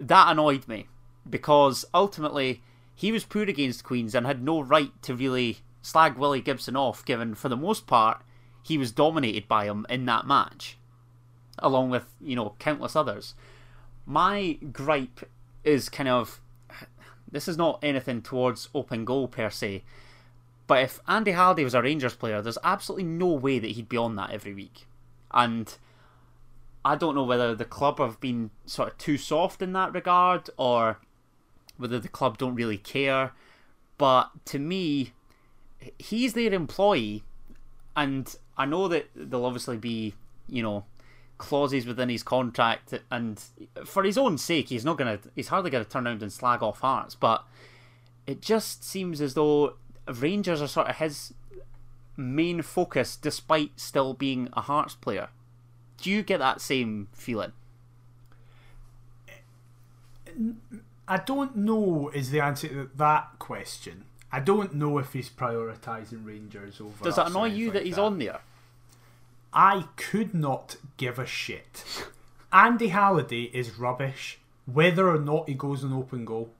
that annoyed me because ultimately he was poor against Queens and had no right to really slag Willie Gibson off given for the most part he was dominated by him in that match along with you know countless others my gripe is kind of this is not anything towards open goal per se but if Andy Halliday was a Rangers player, there's absolutely no way that he'd be on that every week. And I don't know whether the club have been sort of too soft in that regard or whether the club don't really care. But to me, he's their employee, and I know that there'll obviously be, you know, clauses within his contract, and for his own sake, he's not gonna, he's hardly gonna turn around and slag off Hearts. But it just seems as though Rangers are sort of his main focus, despite still being a Hearts player. Do you get that same feeling? I don't know is the answer to that question. I don't know if he's prioritising Rangers over. Does or annoy you like that he's on there? I could not give a shit. Andy Halliday is rubbish, whether or not he goes on open goal.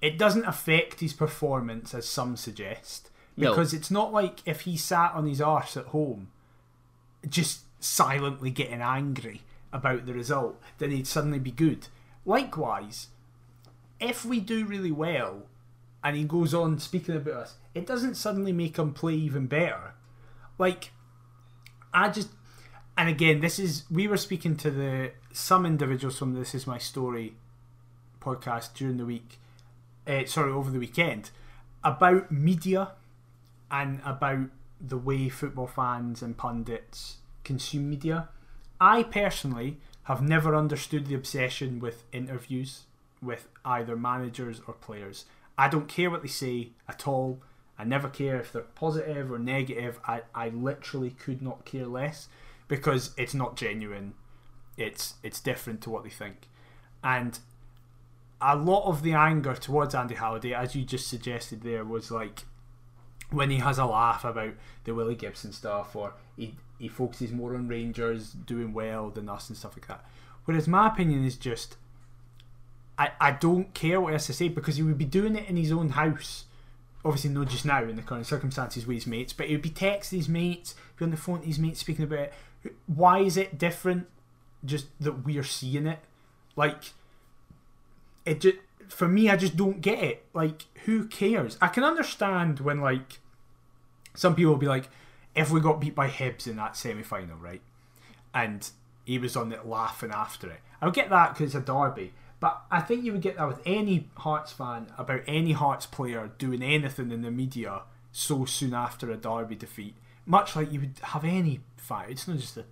It doesn't affect his performance, as some suggest, No. because it's not like if he sat on his arse at home, just silently getting angry about the result, then he'd suddenly be good. Likewise, if we do really well and he goes on speaking about us, it doesn't suddenly make him play even better. Like, I just, and again, this is we were speaking to the some individuals from This Is My Story podcast during the week, uh, sorry, over the weekend, about media and about the way football fans and pundits consume media. I personally have never understood the obsession with interviews with either managers or players. I don't care what they say at all. I never care if they're positive or negative. I, I literally could not care less because it's not genuine. It's it's different to what they think. And a lot of the anger towards Andy Halliday, as you just suggested there, was like when he has a laugh about the Willie Gibson stuff or he, he focuses more on Rangers doing well than us and stuff like that. Whereas my opinion is just, I, I don't care what has to say because he would be doing it in his own house. Obviously, not just now in the current circumstances with his mates, but he would be texting his mates, be on the phone to his mates speaking about it. Why is it different? Just that we're seeing it, like it just for me. I just don't get it. Like, who cares? I can understand when like some people will be like, if we got beat by Hibs in that semi final, right? And he was on it laughing after it. I'll get that because it's a derby. But I think you would get that with any Hearts fan about any Hearts player doing anything in the media so soon after a derby defeat. Much like you would have any fight. It's not just a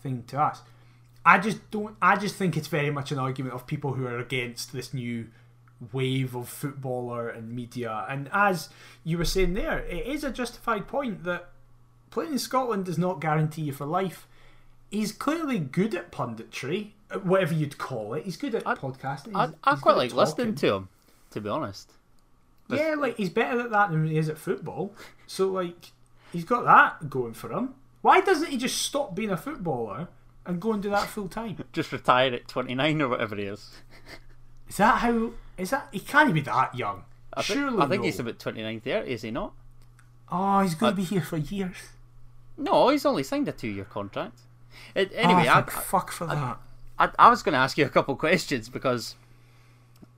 thing to us. I just don't. I just think it's very much an argument of people who are against this new wave of footballer and media. And as you were saying there, it is a justified point that playing in Scotland does not guarantee you for life. He's clearly good at punditry, whatever you'd call it. He's good at I- podcasting. I, He's- I he's quite like listening to him, to be honest. Yeah, like he's better at that than he is at football. So like, he's got that going for him. Why doesn't he just stop being a footballer and go and do that full time? Just retired at 29 or whatever he is. Is that how? Is that he can't be that young? I think, Surely, I think no. he's about 29, 30, is he not? Oh, he's going I- to be here for years. No, he's only signed a two year contract. It, anyway, oh, I, thank fuck for that. I, I was going to ask you a couple questions because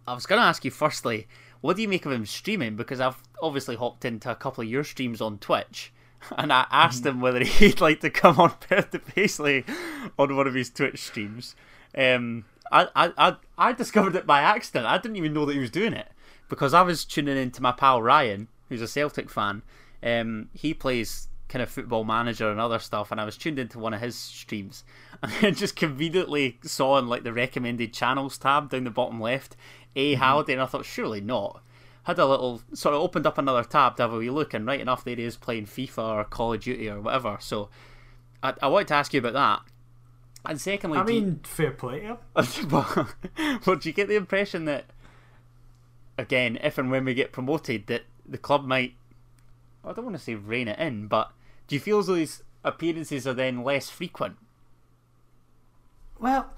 I was going to ask you firstly, what do you make of him streaming? Because I've obviously hopped into a couple of your streams on Twitch, and I asked him whether he'd like to come on Perth to Paisley on one of his Twitch streams. Um, I, I, I, I discovered it by accident. I didn't even know that he was doing it because I was tuning in to my pal Ryan, who's a Celtic fan. Um, he plays kind of football manager and other stuff, and I was tuned into one of his streams, and I just conveniently saw in like the recommended channels tab down the bottom left, A mm-hmm. Halliday, and I thought surely not. Had a little sort of opened up another tab to have a wee look, and right enough there he is playing FIFA or Call of Duty or whatever. So I, I wanted to ask you about that. And secondly, I do you- mean, fair play him. but, but do you get the impression that, again, if and when we get promoted, that the club might, I don't want to say rein it in, but do you feel as though these appearances are then less frequent? Well,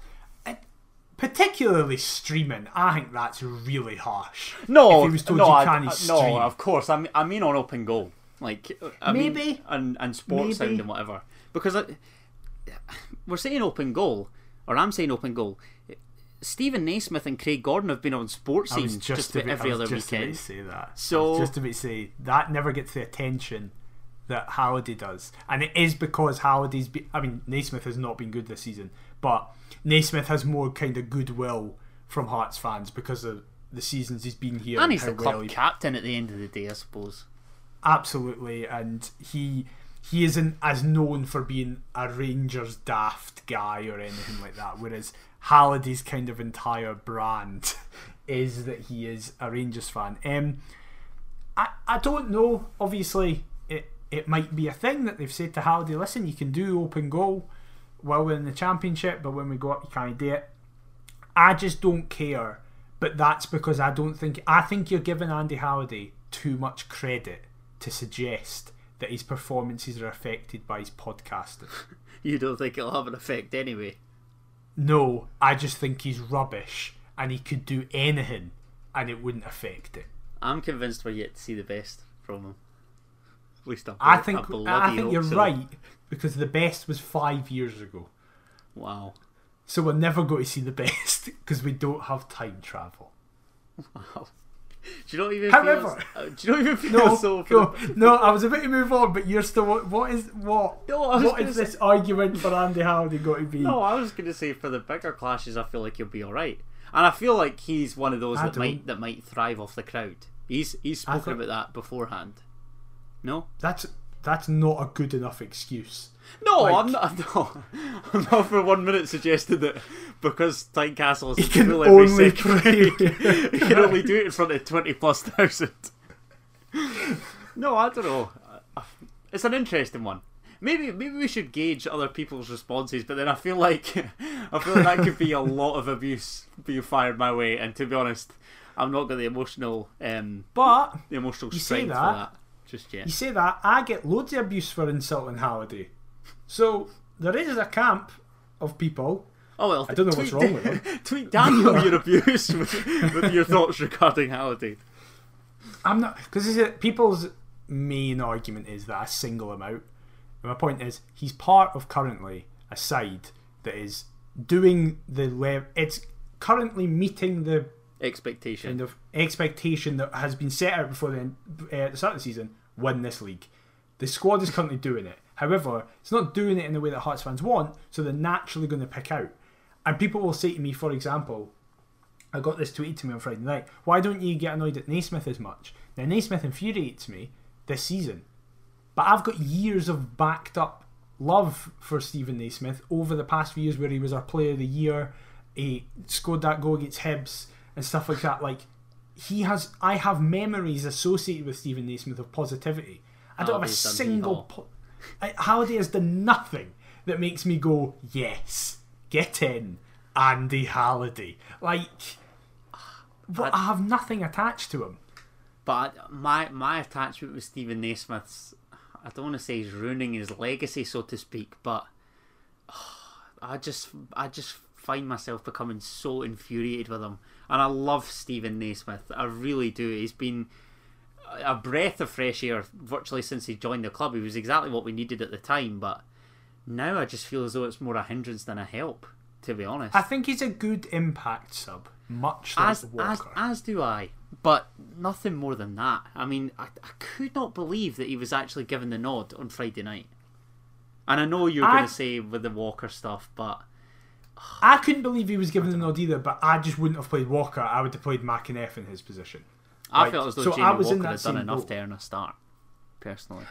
particularly streaming, I think that's really harsh. No, if he was told no, you can't uh, I- stream. no, of course. I mean, I mean on open goal, like I mean, Maybe. and and Sportsound Maybe. and whatever. Because I, we're saying open goal, or I'm saying open goal. Stephen Naismith and Craig Gordon have been on sports scenes just, just about every other weekend. to say that. So- just to say that never gets the attention that Halliday does, and it is because Halliday's. Be, I mean, Naismith has not been good this season, but Naismith has more kind of goodwill from Hearts fans because of the seasons he's been here And he's how the club well he captain at the end of the day, I suppose. absolutely and he he isn't as known for being a Rangers daft guy or anything like that whereas Halliday's kind of entire brand is that he is a Rangers fan um I, I don't know obviously it might be a thing that they've said to Halliday listen you can do open goal while we're in the championship but when we go up you can't do it I just don't care but that's because I don't think I think you're giving Andy Halliday too much credit to suggest that his performances are affected by his podcasting. You don't think it'll have an effect anyway? No, I just think he's rubbish and he could do anything and it wouldn't affect it. I'm convinced we're yet to see the best from him. At least I, I think bloody I think you're so. right because the best was 5 years ago. Wow. So we're never going to see the best because we don't have time travel. Wow. Do you not even However- feel? uh, do you not even feel No, so? No, no, I was about to move on, but you're still. What, is what? No, I what is say- this argument for Andy Halliday going to be? No, I was going to say for the bigger clashes, I feel like you'll be all right, and I feel like he's one of those I that might that might thrive off the crowd. He's he's spoken about that beforehand. No, That's that's not a good enough excuse. no, Like- I'm not. No, I'm not for one minute suggesting that because Tynecastle is He can every only second play. he can only do it in front of twenty plus thousand. no, I don't know. It's an interesting one. Maybe maybe we should gauge other people's responses, but then I feel like I feel like that could be a lot of abuse being fired my way. And to be honest, I'm not got the emotional um But the emotional strength for that. Just yet. you say that I get loads of abuse for insulting Halliday, so there is a camp of people Oh well, I don't know what's wrong with him. tweet Daniel your abuse with, with your thoughts regarding Halliday. I'm not because people's main argument is that I single him out. And my point is he's part of currently a side that is doing the level. It's currently meeting the Expectation. kind of expectation that has been set out before the, uh, the start of the season. Win this league. The squad is currently doing it. However, it's not doing it in the way that Hearts fans want, so they're naturally going to pick out. And people will say to me, for example, I got this tweeted to me on Friday night. Why don't you get annoyed at Naismith as much? Now Naismith infuriates me this season, but I've got years of backed up love for Stephen Naismith over the past few years, where he was our Player of the Year, he scored that goal against Hibs and stuff like that. Like he has, I have memories associated with Stephen Naismith of positivity. I don't oh, have a single. Po- I- Halliday has done nothing that makes me go yes, get in, Andy Halliday. Like, what, I have nothing attached to him. But my my attachment with Stephen Naismith's, I don't want to say he's ruining his legacy, so to speak, but I just I just find myself becoming so infuriated with him, and I love Stephen Naismith. I really do. He's been a breath of fresh air virtually since he joined the club. He was exactly what we needed at the time, but now I just feel as though it's more a hindrance than a help. To be honest, I think he's a good impact sub, much like as, as Walker. as do I, but nothing more than that. I mean, I, I could not believe that he was actually given the nod on Friday night. And I know you're I- going to say with the Walker stuff, but I couldn't believe he was given the nod either, but I just wouldn't have played Walker. I would have played McEneff in his position. I Like, felt as though so I Jamie was in Walker that had done enough boat. to earn a start. Personally,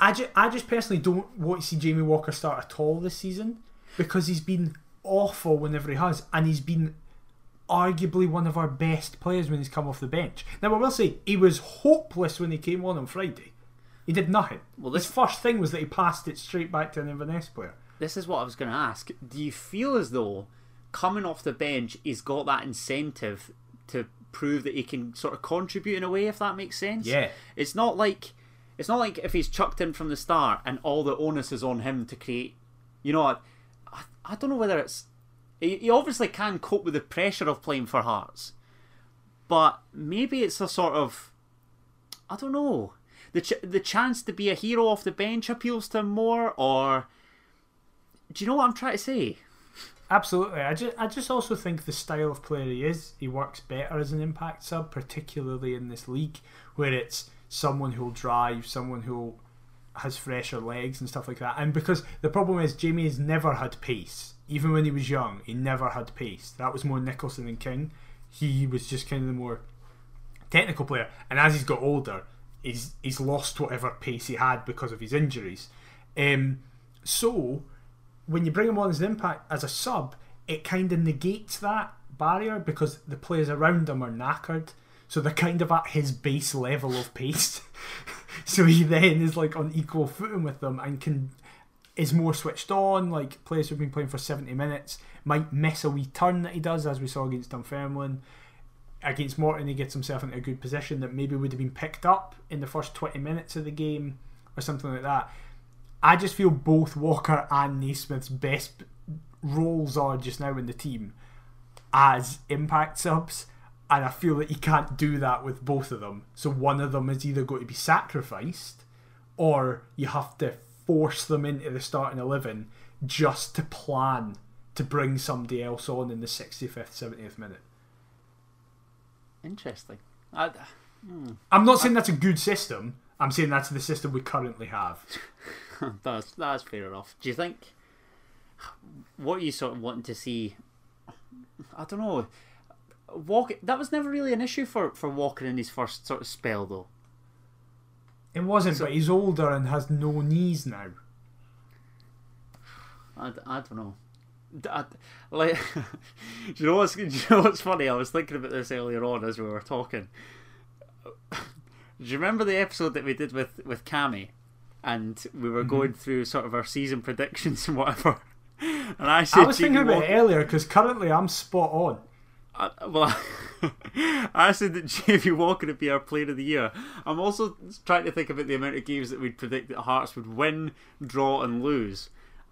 I just, I just personally don't want to see Jamie Walker start at all this season because he's been awful whenever he has, and he's been arguably one of our best players when he's come off the bench. Now, I will say he was hopeless when he came on on Friday. He did nothing. Well, his this- first thing was that he passed it straight back to an Inverness player. This is what I was going to ask. Do you feel as though coming off the bench, he's got that incentive to prove that he can sort of contribute in a way, if that makes sense? Yeah. It's not like it's not like if he's chucked in from the start and all the onus is on him to create. You know, I, I, I don't know whether it's. He, he obviously can cope with the pressure of playing for Hearts, but maybe it's a sort of. I don't know. The ch- the chance to be a hero off the bench appeals to him more, or do you know what I'm trying to say? Absolutely. I just, I just also think the style of player he is, he works better as an impact sub, particularly in this league, where it's someone who'll drive, someone who has fresher legs and stuff like that. And because the problem is, Jamie has never had pace. Even when he was young, he never had pace. That was more Nicholson and King. He was just kind of the more technical player. And as he's got older, he's he's lost whatever pace he had because of his injuries. Um, so when you bring him on as an impact as a sub, it kind of negates that barrier because the players around him are knackered. So they're kind of at his base level of pace. so he then is like on equal footing with them and can is more switched on. Like players who've been playing for seventy minutes might miss a wee turn that he does, as we saw against Dunfermline. Against Morton, he gets himself into a good position that maybe would have been picked up in the first twenty minutes of the game or something like that. I just feel both Walker and Naismith's best roles are just now in the team as impact subs, and I feel that you can't do that with both of them. So one of them is either going to be sacrificed, or you have to force them into the starting eleven just to plan to bring somebody else on in the 65th, 70th minute. Interesting. I, hmm. I'm not saying that's a good system. I'm saying that's the system we currently have. that's that's fair enough. Do you think what are you sort of wanting to see? I don't know. Walk that was never really an issue for for Walker in his first sort of spell though. It wasn't, but he's older and has no knees now. I, I don't know. I- like, do you know what's do you know what's funny? I was thinking about this earlier on as we were talking. Do you remember the episode that we did with with Cami, and we were mm-hmm. going through sort of our season predictions and whatever? And I said, I was thinking about it earlier because currently I'm spot on. I, well, I said that Jamie Walker would be our player of the year. I'm also trying to think about the amount of games that we'd predict that Hearts would win, draw, and lose.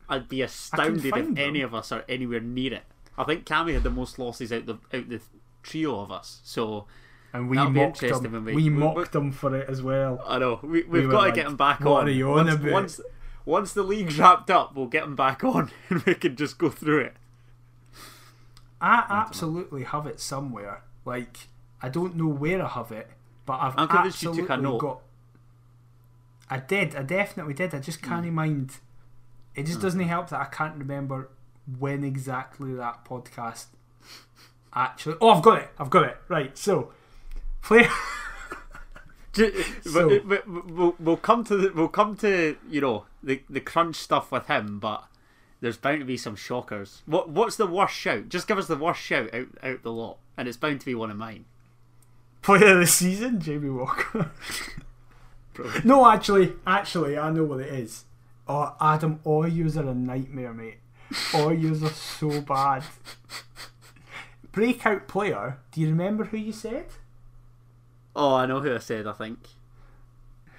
I'd be astounded if find any of us are anywhere near it. I think Cammy had the most losses out the out the trio of us. So And we That'll mocked them. We, we- we- mocked them for it as well. I know we, we've were got like, to get them back "What on. are you on once, about?" once once the league's wrapped up, we'll get them back on and we can just go through it. I absolutely have it somewhere. Like I don't know where I have it, but I've I'm absolutely took a note. got. I did. I definitely did. I just hmm. can't mind. It just hmm. doesn't help that I can't remember when exactly that podcast actually. Oh, I've got it. I've got it. Right. So, player. Ju- So- but, but- but we'll, we'll come to the, we'll come to you know the the crunch stuff with him, but there's bound to be some shockers. What what's the worst shout? Just give us the worst shout out out the lot, and it's bound to be one of mine. Player of the season, Jamie Walker. no, actually, actually, I know what it is. Oh, Adam, all yous are a nightmare, mate. All yous are so bad. Breakout player. Do you remember who you said? Oh, I know who I said. I think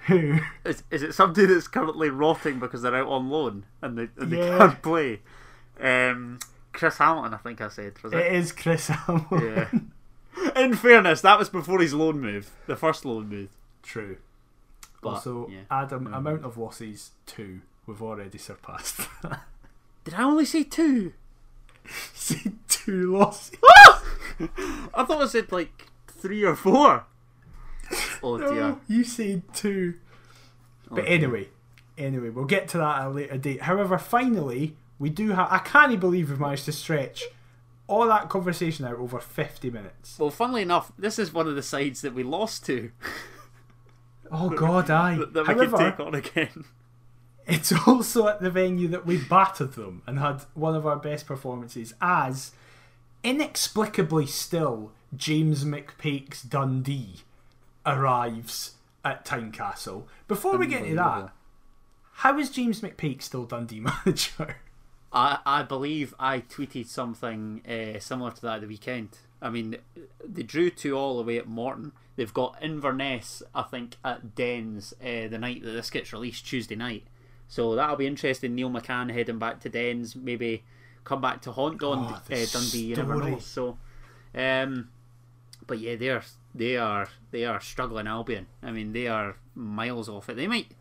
Who? is is it somebody that's currently rotting because they're out on loan and they and they can't play? Um, Chris Hamilton, I think I said. Was It it? is Chris Hamilton. Yeah. In fairness, that was before his loan move, the first loan move. True. But, also, yeah. Adam, Mm. amount of losses two. We've already surpassed. Did I only say two? See, two losses. I thought I said like three or four. Oh dear. No, you said two. Oh, but Oh, dear. anyway, anyway, we'll get to that at a later date. However, finally, we do have. I can't believe we've managed to stretch all that conversation out over 50 minutes. Well, funnily enough, this is one of the sides that we lost to Oh, God, aye. that, that we However, can take on again. it's also at the venue that we battered them and had one of our best performances as, inexplicably still, James McPake's Dundee arrives at Tynecastle. Before we get to that, how is James McPake still Dundee manager? I, I believe I tweeted something uh, similar to that at the weekend. I mean, they drew two all away at Morton. They've got Inverness, I think, at Dens uh, the night that this gets released, Tuesday night. So that'll be interesting. Neil McCann heading back to Dens, maybe come back to haunt Don, Oh, uh, the Dundee. You never know. So, um, but yeah, they are they are they are struggling Albion. I mean, they are miles off it. They might.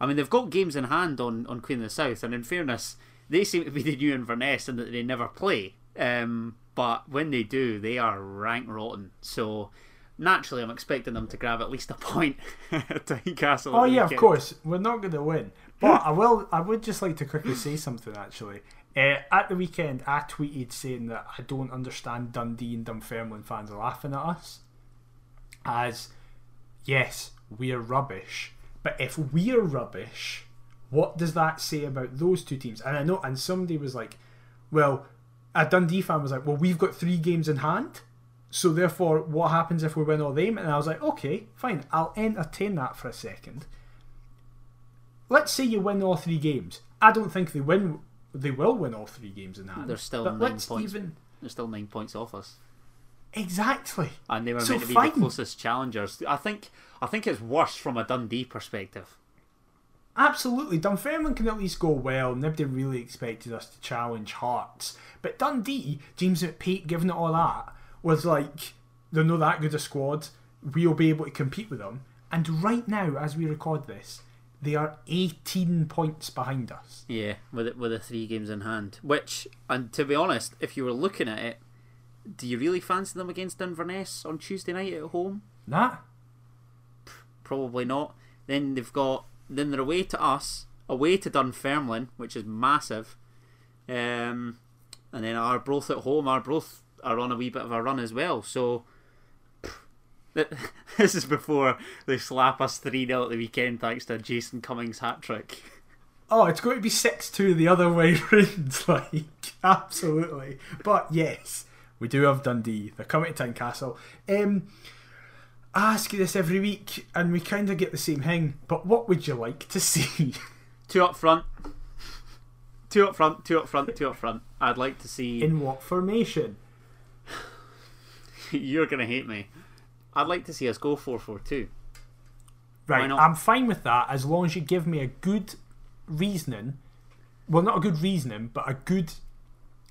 I mean, they've got games in hand on, on Queen of the South, and in fairness, they seem to be the new Inverness in that they never play. Um, but when they do, they are rank rotten. So naturally, I'm expecting them to grab at least a point at Tynecastle. Oh yeah, of course. We're not going to win, but I will. I would just like to quickly say something. Actually, uh, at the weekend, I tweeted saying that I don't understand Dundee and Dunfermline fans laughing at us. As yes, we are rubbish, but if we are rubbish, what does that say about those two teams? And I know, and somebody was like, "Well," a Dundee fan was like, "Well, we've got three games in hand." So therefore, what happens if we win all them? And I was like, okay, fine, I'll entertain that for a second. Let's say you win all three games. I don't think they win. They will win all three games in hand. They're still but nine points. even They're still nine points off us, exactly. and they were So meant to be fine. the closest challengers. I think I think it's worse from a Dundee perspective. Absolutely, Dunfermline can at least go well. Nobody really expected us to challenge Hearts, but Dundee, James McPake, given it all that, was like they're not that good a squad. We'll be able to compete with them. And right now, as we record this, they are 18 points behind us. Yeah, with it, with the three games in hand. Which, and to be honest, if you were looking at it, do you really fancy them against Inverness on Tuesday night at home? Nah, Probably not. Then they've got then they're away to us, away to Dunfermline, which is massive. Um, and then Arbroath at home. Arbroath are on a wee bit of a run as well. So this is before they slap us three 0 at the weekend thanks to a Jason Cummings hat trick. Oh, it's going to be 6 2 the other way round. Like, absolutely. But yes, we do have Dundee. They're coming to Tynecastle. Um, I ask you this every week, and we kind of get the same thing. But what would you like to see? Two up front. Two up front, two up front, two up front. I'd like to see. In what formation? You're going to hate me. I'd like to see us go 4 4 2. Right. I'm fine with that as long as you give me a good reasoning well, not a good reasoning, but a good,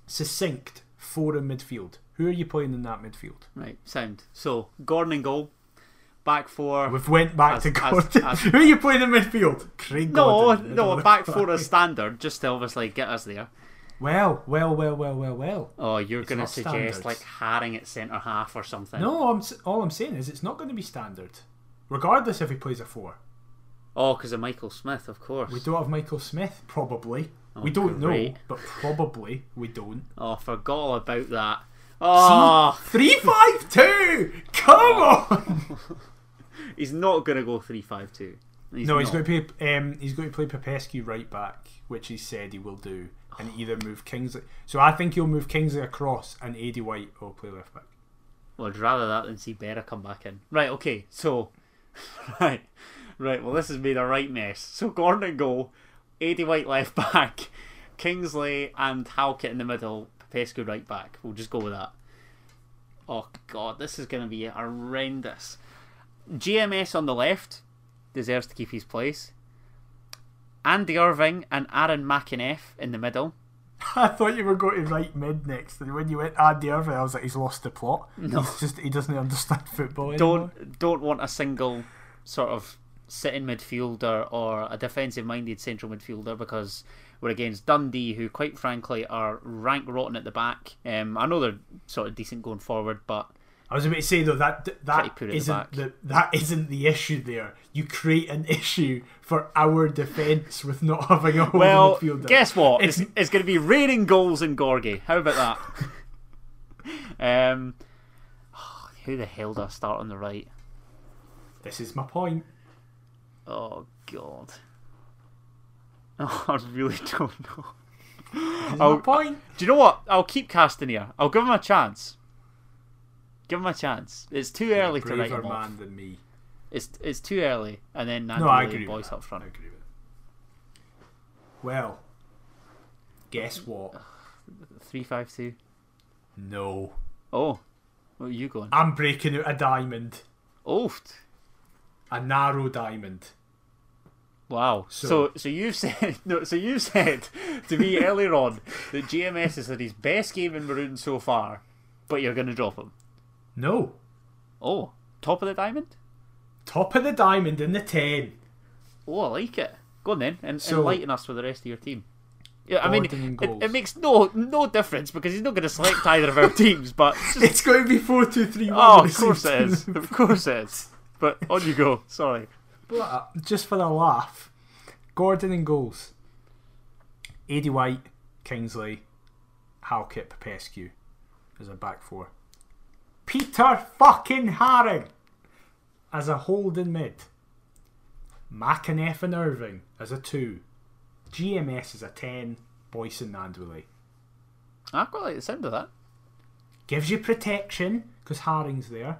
succinct four in midfield. Who are you playing in that midfield? Right, sound. So Gordon and goal, back four. We've went back As- to Gordon. as- Who are you playing in midfield? Craig No, Gordon. no, Middle back four as standard, just to obviously get us there. Well, well, well, well, well, well. Oh, you're going to suggest standards. like Haring at centre half or something? No, I'm, all I'm saying is it's not going to be standard, regardless if he plays a four. Oh, because of Michael Smith, of course. We don't have Michael Smith, probably. Oh, we don't great. know, but probably we don't. Oh, forgot all about that. 352. Come on. he's not going to go three five two. no, he's going to play. Um, he's going to play Popescu right back, which he said he will do, and either move Kingsley. So I think he'll move Kingsley across, and Aidy White will play left back. Well, I'd rather that than see Berra come back in. Right, okay, so. Right, right, well, this has made a right mess. So Gordon and goal, Aidy White left back, Kingsley and Halkett in the middle, Pesco right back. We'll just go with that. Oh, God, this is going to be horrendous. GMS on the left deserves to keep his place. Andy Irving and Aaron McEneff in the middle. I thought you were going to write mid next, and when you went Andy Irving, I was like, he's lost the plot. No. He's just he doesn't understand football anymore. don't don't want a single sort of sitting midfielder or a defensive minded central midfielder because we're against Dundee who quite frankly are rank rotten at the back. Um, I know they're sort of decent going forward, but I was about to say though that that the isn't back. the, that isn't the issue there. You create an issue for our defence with not having a well, midfielder. guess what? It's, It's- it's, going to be raining goals in Gorgie. How about that? um, who the hell do I start on the right? This is my point. Oh God. Oh, I really don't know. My point. Do you know what? I'll keep Kastaneer. I'll give him a chance. Give him a chance. It's too early to write him off. man than me. It's it's too early, and then No, I agree. boys up front. I agree with it. Well, guess what? Three five two. No, Oh, where are you going? I'm breaking out a diamond, Oh, a narrow diamond. wow. So, So- so you've said no. So you said to me earlier on that GMS has had his best game in Maroon so far, but you're going to drop him. No, Oh, top of the diamond. top of the diamond in the ten. Oh, I like it. Go on then, and So- enlighten us with the rest of your team. Yeah, I mean, it, it makes no no difference because he's not going to select either of our teams. But just, It's going to be four two three one. oh, of course it is. Of course it is. But on you go. Sorry. But uh, just for the laugh, Gordon and goals. Aidy White, Kingsley, Halkett, Popescu as a back four. Peter fucking Haring as a holding mid. McEneff and Irving as a two. GMS as a ten. Boyce and Gnanduillet. I quite like the sound of that. Gives you protection because Haring's there.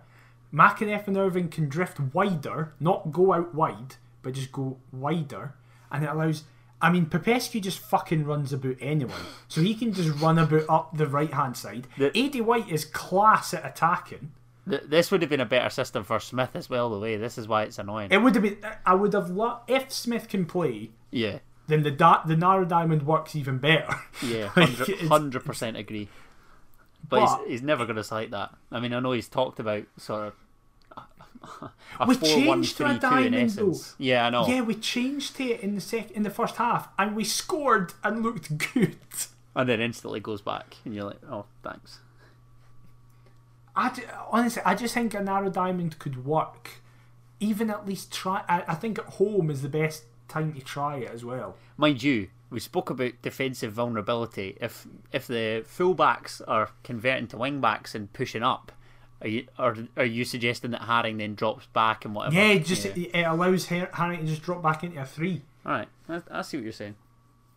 McEneff and Irving can drift wider, not go out wide, but just go wider, and it allows. I mean, Popescu just fucking runs about anyone. so he can just run about up the right hand side. The- Aidy White is class at attacking. Th- This would have been a better system for Smith as well. The way this is why it's annoying. It would have been. I would have loved if Smith can play. yeah, Then the da- the narrow diamond works even better. yeah, hundred percent agree. But, But- he's, he's never going to cite that. I mean, I know he's talked about sort of. a- A We changed to a one, three, two in diamond, essence. though. Yeah, I know. Yeah, we changed to it in the sec- in the first half, and we scored and looked good. And then instantly goes back, and you're like, oh, thanks. I honestly, I just think a narrow diamond could work. Even at least try. I, I think at home is the best time to try it as well. Mind you, we spoke about defensive vulnerability. If if the fullbacks are converting to wingbacks and pushing up, are you are, are you suggesting that Haring then drops back and whatever? Yeah, just Yeah. It, it allows Har- Harry to just drop back into a three. All right, I, I see what you're saying.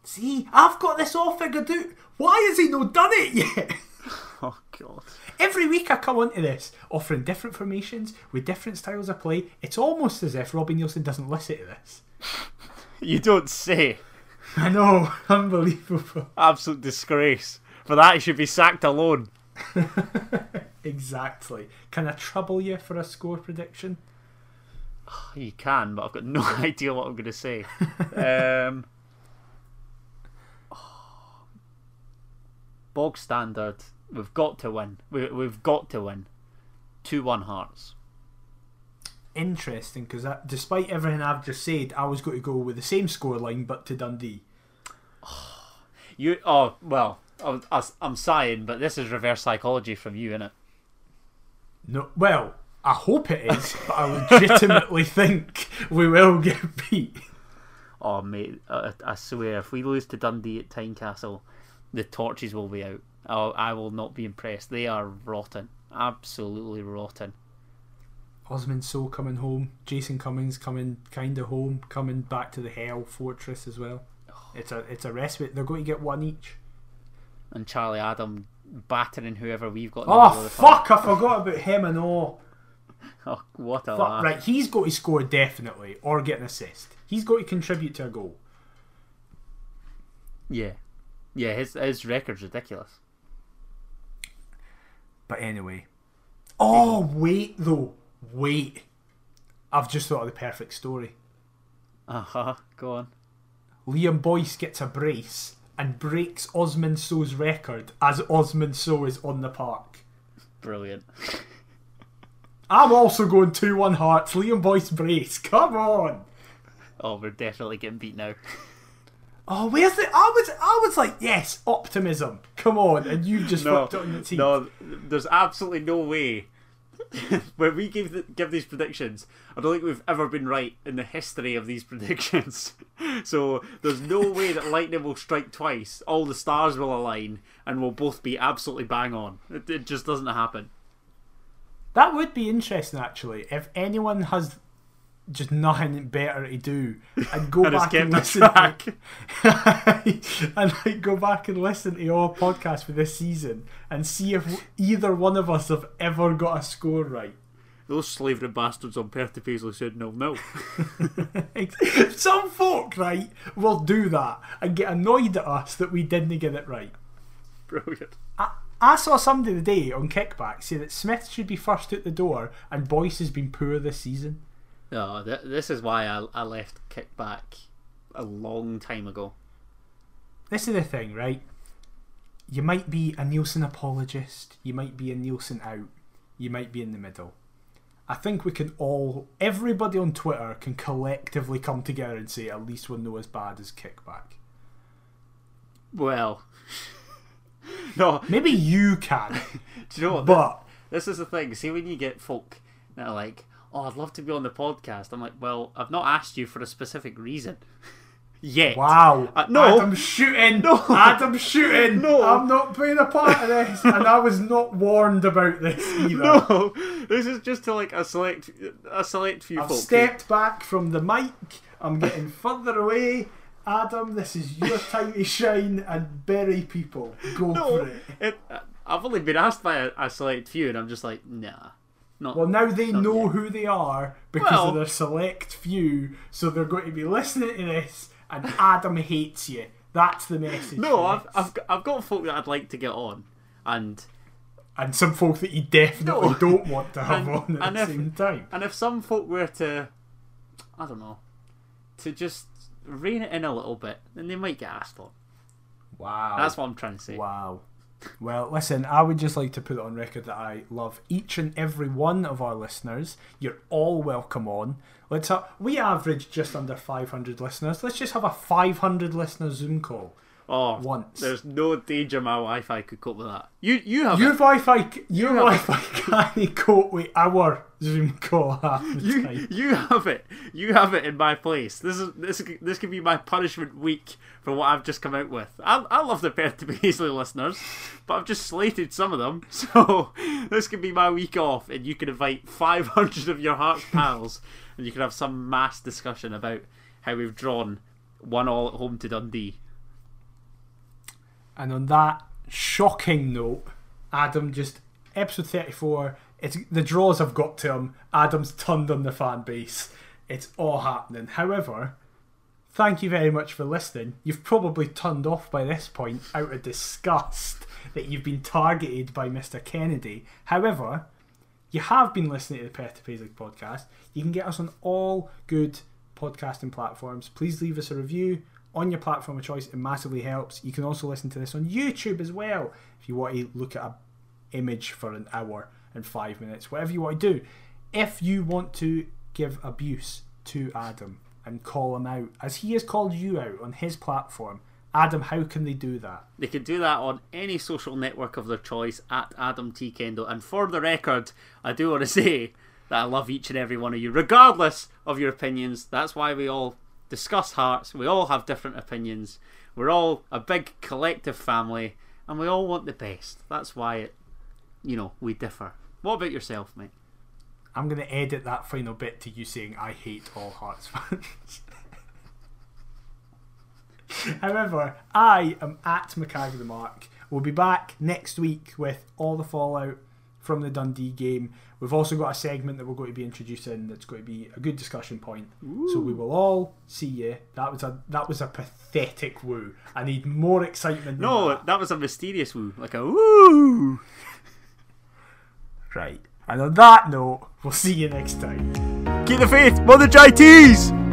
See, I've got this all figured out. Why has he not done it yet? Oh god. Every week I come onto this, offering different formations with different styles of play. It's almost as if Robbie Neilson doesn't listen to this. You don't say. I know, unbelievable. Absolute disgrace. For that, he should be sacked alone. Exactly. Can I trouble you for a score prediction? You can, but I've got no idea what I'm going to say. um, bog standard. We've got to win. We, we've got to win. 2 1 Hearts. Interesting, because despite everything I've just said, I was going to go with the same scoreline but to Dundee. You oh well, I, I'm sighing, but this is reverse psychology from you, innit? No, well, I hope it is, but I legitimately think we will get beat. Oh mate, I, I swear, if we lose to Dundee at Tynecastle, the torches will be out. Oh, I will not be impressed. They are rotten, absolutely rotten. Osman Sow coming home, Jason Cummings coming kind of home, coming back to the Hell Fortress as well. Oh. It's a it's a respite. They're going to get one each. And Charlie Adam battering whoever we've got. Oh fuck! I forgot about him and all. Oh, what a fuck, right. He's got to score definitely or get an assist. He's got to contribute to a goal. Yeah, yeah. His his record's ridiculous. But anyway, oh wait though, wait. I've just thought of the perfect story. Uh huh. Go on. Liam Boyce gets a brace and breaks Osman Sow's record as Osman Sow is on the park. Brilliant. I'm also going 2 1 Hearts. Liam Boyce brace. Come on. Oh, we're definitely getting beat now. Oh, where's the? I was, I was like, yes, optimism. Come on, and you just no, flipped on the team. No, there's absolutely no way when we give the, give these predictions, I don't think we've ever been right in the history of these predictions. so there's no way that lightning will strike twice. All the stars will align, and we'll both be absolutely bang on. It, it just doesn't happen. That would be interesting, actually. If anyone has just nothing better to do and go and back and listen to, and like go back and listen to all podcasts for this season and see if either one of us have ever got a score right. Those slavery bastards on Perth to Paisley said no, no. Some folk, right, will do that and get annoyed at us that we didn't get it right. Brilliant. I, I saw somebody today on Kickback say that Smith should be first out the door and Boyce has been poor this season. No, th- this is why I, I left Kickback a long time ago. This is the thing, right? You might be a Neilson apologist, you might be a Neilson out, you might be in the middle. I think we can all, everybody on Twitter can collectively come together and say at least we're not as bad as Kickback. Well, no. Maybe you can. Do you know what? But. This, this is the thing. See, when you get folk that are like, oh, I'd love to be on the podcast. I'm like, well, I've not asked you for a specific reason. Yet. Wow. Uh, no. Adam shooting. No. Adam shooting. No. I'm not playing a part of this. and I was not warned about this either. No. This is just to like a select a select few folks. I've folk. stepped back from the mic. I'm getting further away. Adam, this is your time to shine and bury people. Go no, for it. it. I've only been asked by a, a select few, and I'm just like, nah. Not, well, now they know yet. who they are because well, of their select few, so they're going to be listening to this, and Adam hates you. That's the message. No, I've, I've, got, I've got folk that I'd like to get on, and and some folk that you definitely no. don't want to have and, on at the if, same time. And if some folk were to, I don't know, to just rein it in a little bit, then they might get asked on. Wow, that's what I'm trying to say. Wow. Well, listen, I would just like to put it on record that I love each and every one of our listeners. You're all welcome on. Let's have, we average just under 500 listeners. Let's just have a 500 listener Zoom call. Oh, once. There's no danger my Wi-Fi could cope with that. You you have your it. Wi-Fi your you Wi-Fi can't cope with our Zoom call you, time. You have it. You have it in my place. This is this this could be my punishment week for what I've just come out with. I, I love the Perth to Paisley listeners, but I've just slated some of them. So this could be my week off, and you can invite 500 of your Hearts pals, and you can have some mass discussion about how we've drawn one all at home to Dundee. And on that shocking note, Adam just episode thirty four. It's the draws have got to him. Adam's turned on the fan base. It's all happening. However, thank you very much for listening. You've probably turned off by this point out of disgust that you've been targeted by Mr. Kennedy. However, you have been listening to the to Paisley podcast. You can get us on all good podcasting platforms. Please leave us a review on your platform of choice. It massively helps. You can also listen to this on YouTube as well if you want to look at an image for an hour and five minutes, whatever you want to do. If you want to give abuse to Adam and call him out, as he has called you out on his platform, Adam, how can they do that? They can do that on any social network of their choice at Adam T. Kendo. And for the record, I do want to say that I love each and every one of you, regardless of your opinions. That's why we all discuss hearts. We all have different opinions. We're all a big collective family, and we all want the best. That's why it, you know, we differ. What about yourself, mate? I'm going to edit that final bit to you saying I hate all Hearts fans. However, I am at McCagger the Mark. We'll be back next week with all the fallout from the Dundee game. We've also got a segment that we're going to be introducing that's going to be a good discussion point. So we will all see you. That was a that was a pathetic woo. I need more excitement. Than No, that. that was a mysterious woo, like a woo. right. And on that note, we'll see you next time. Keep the faith, Mother JTs!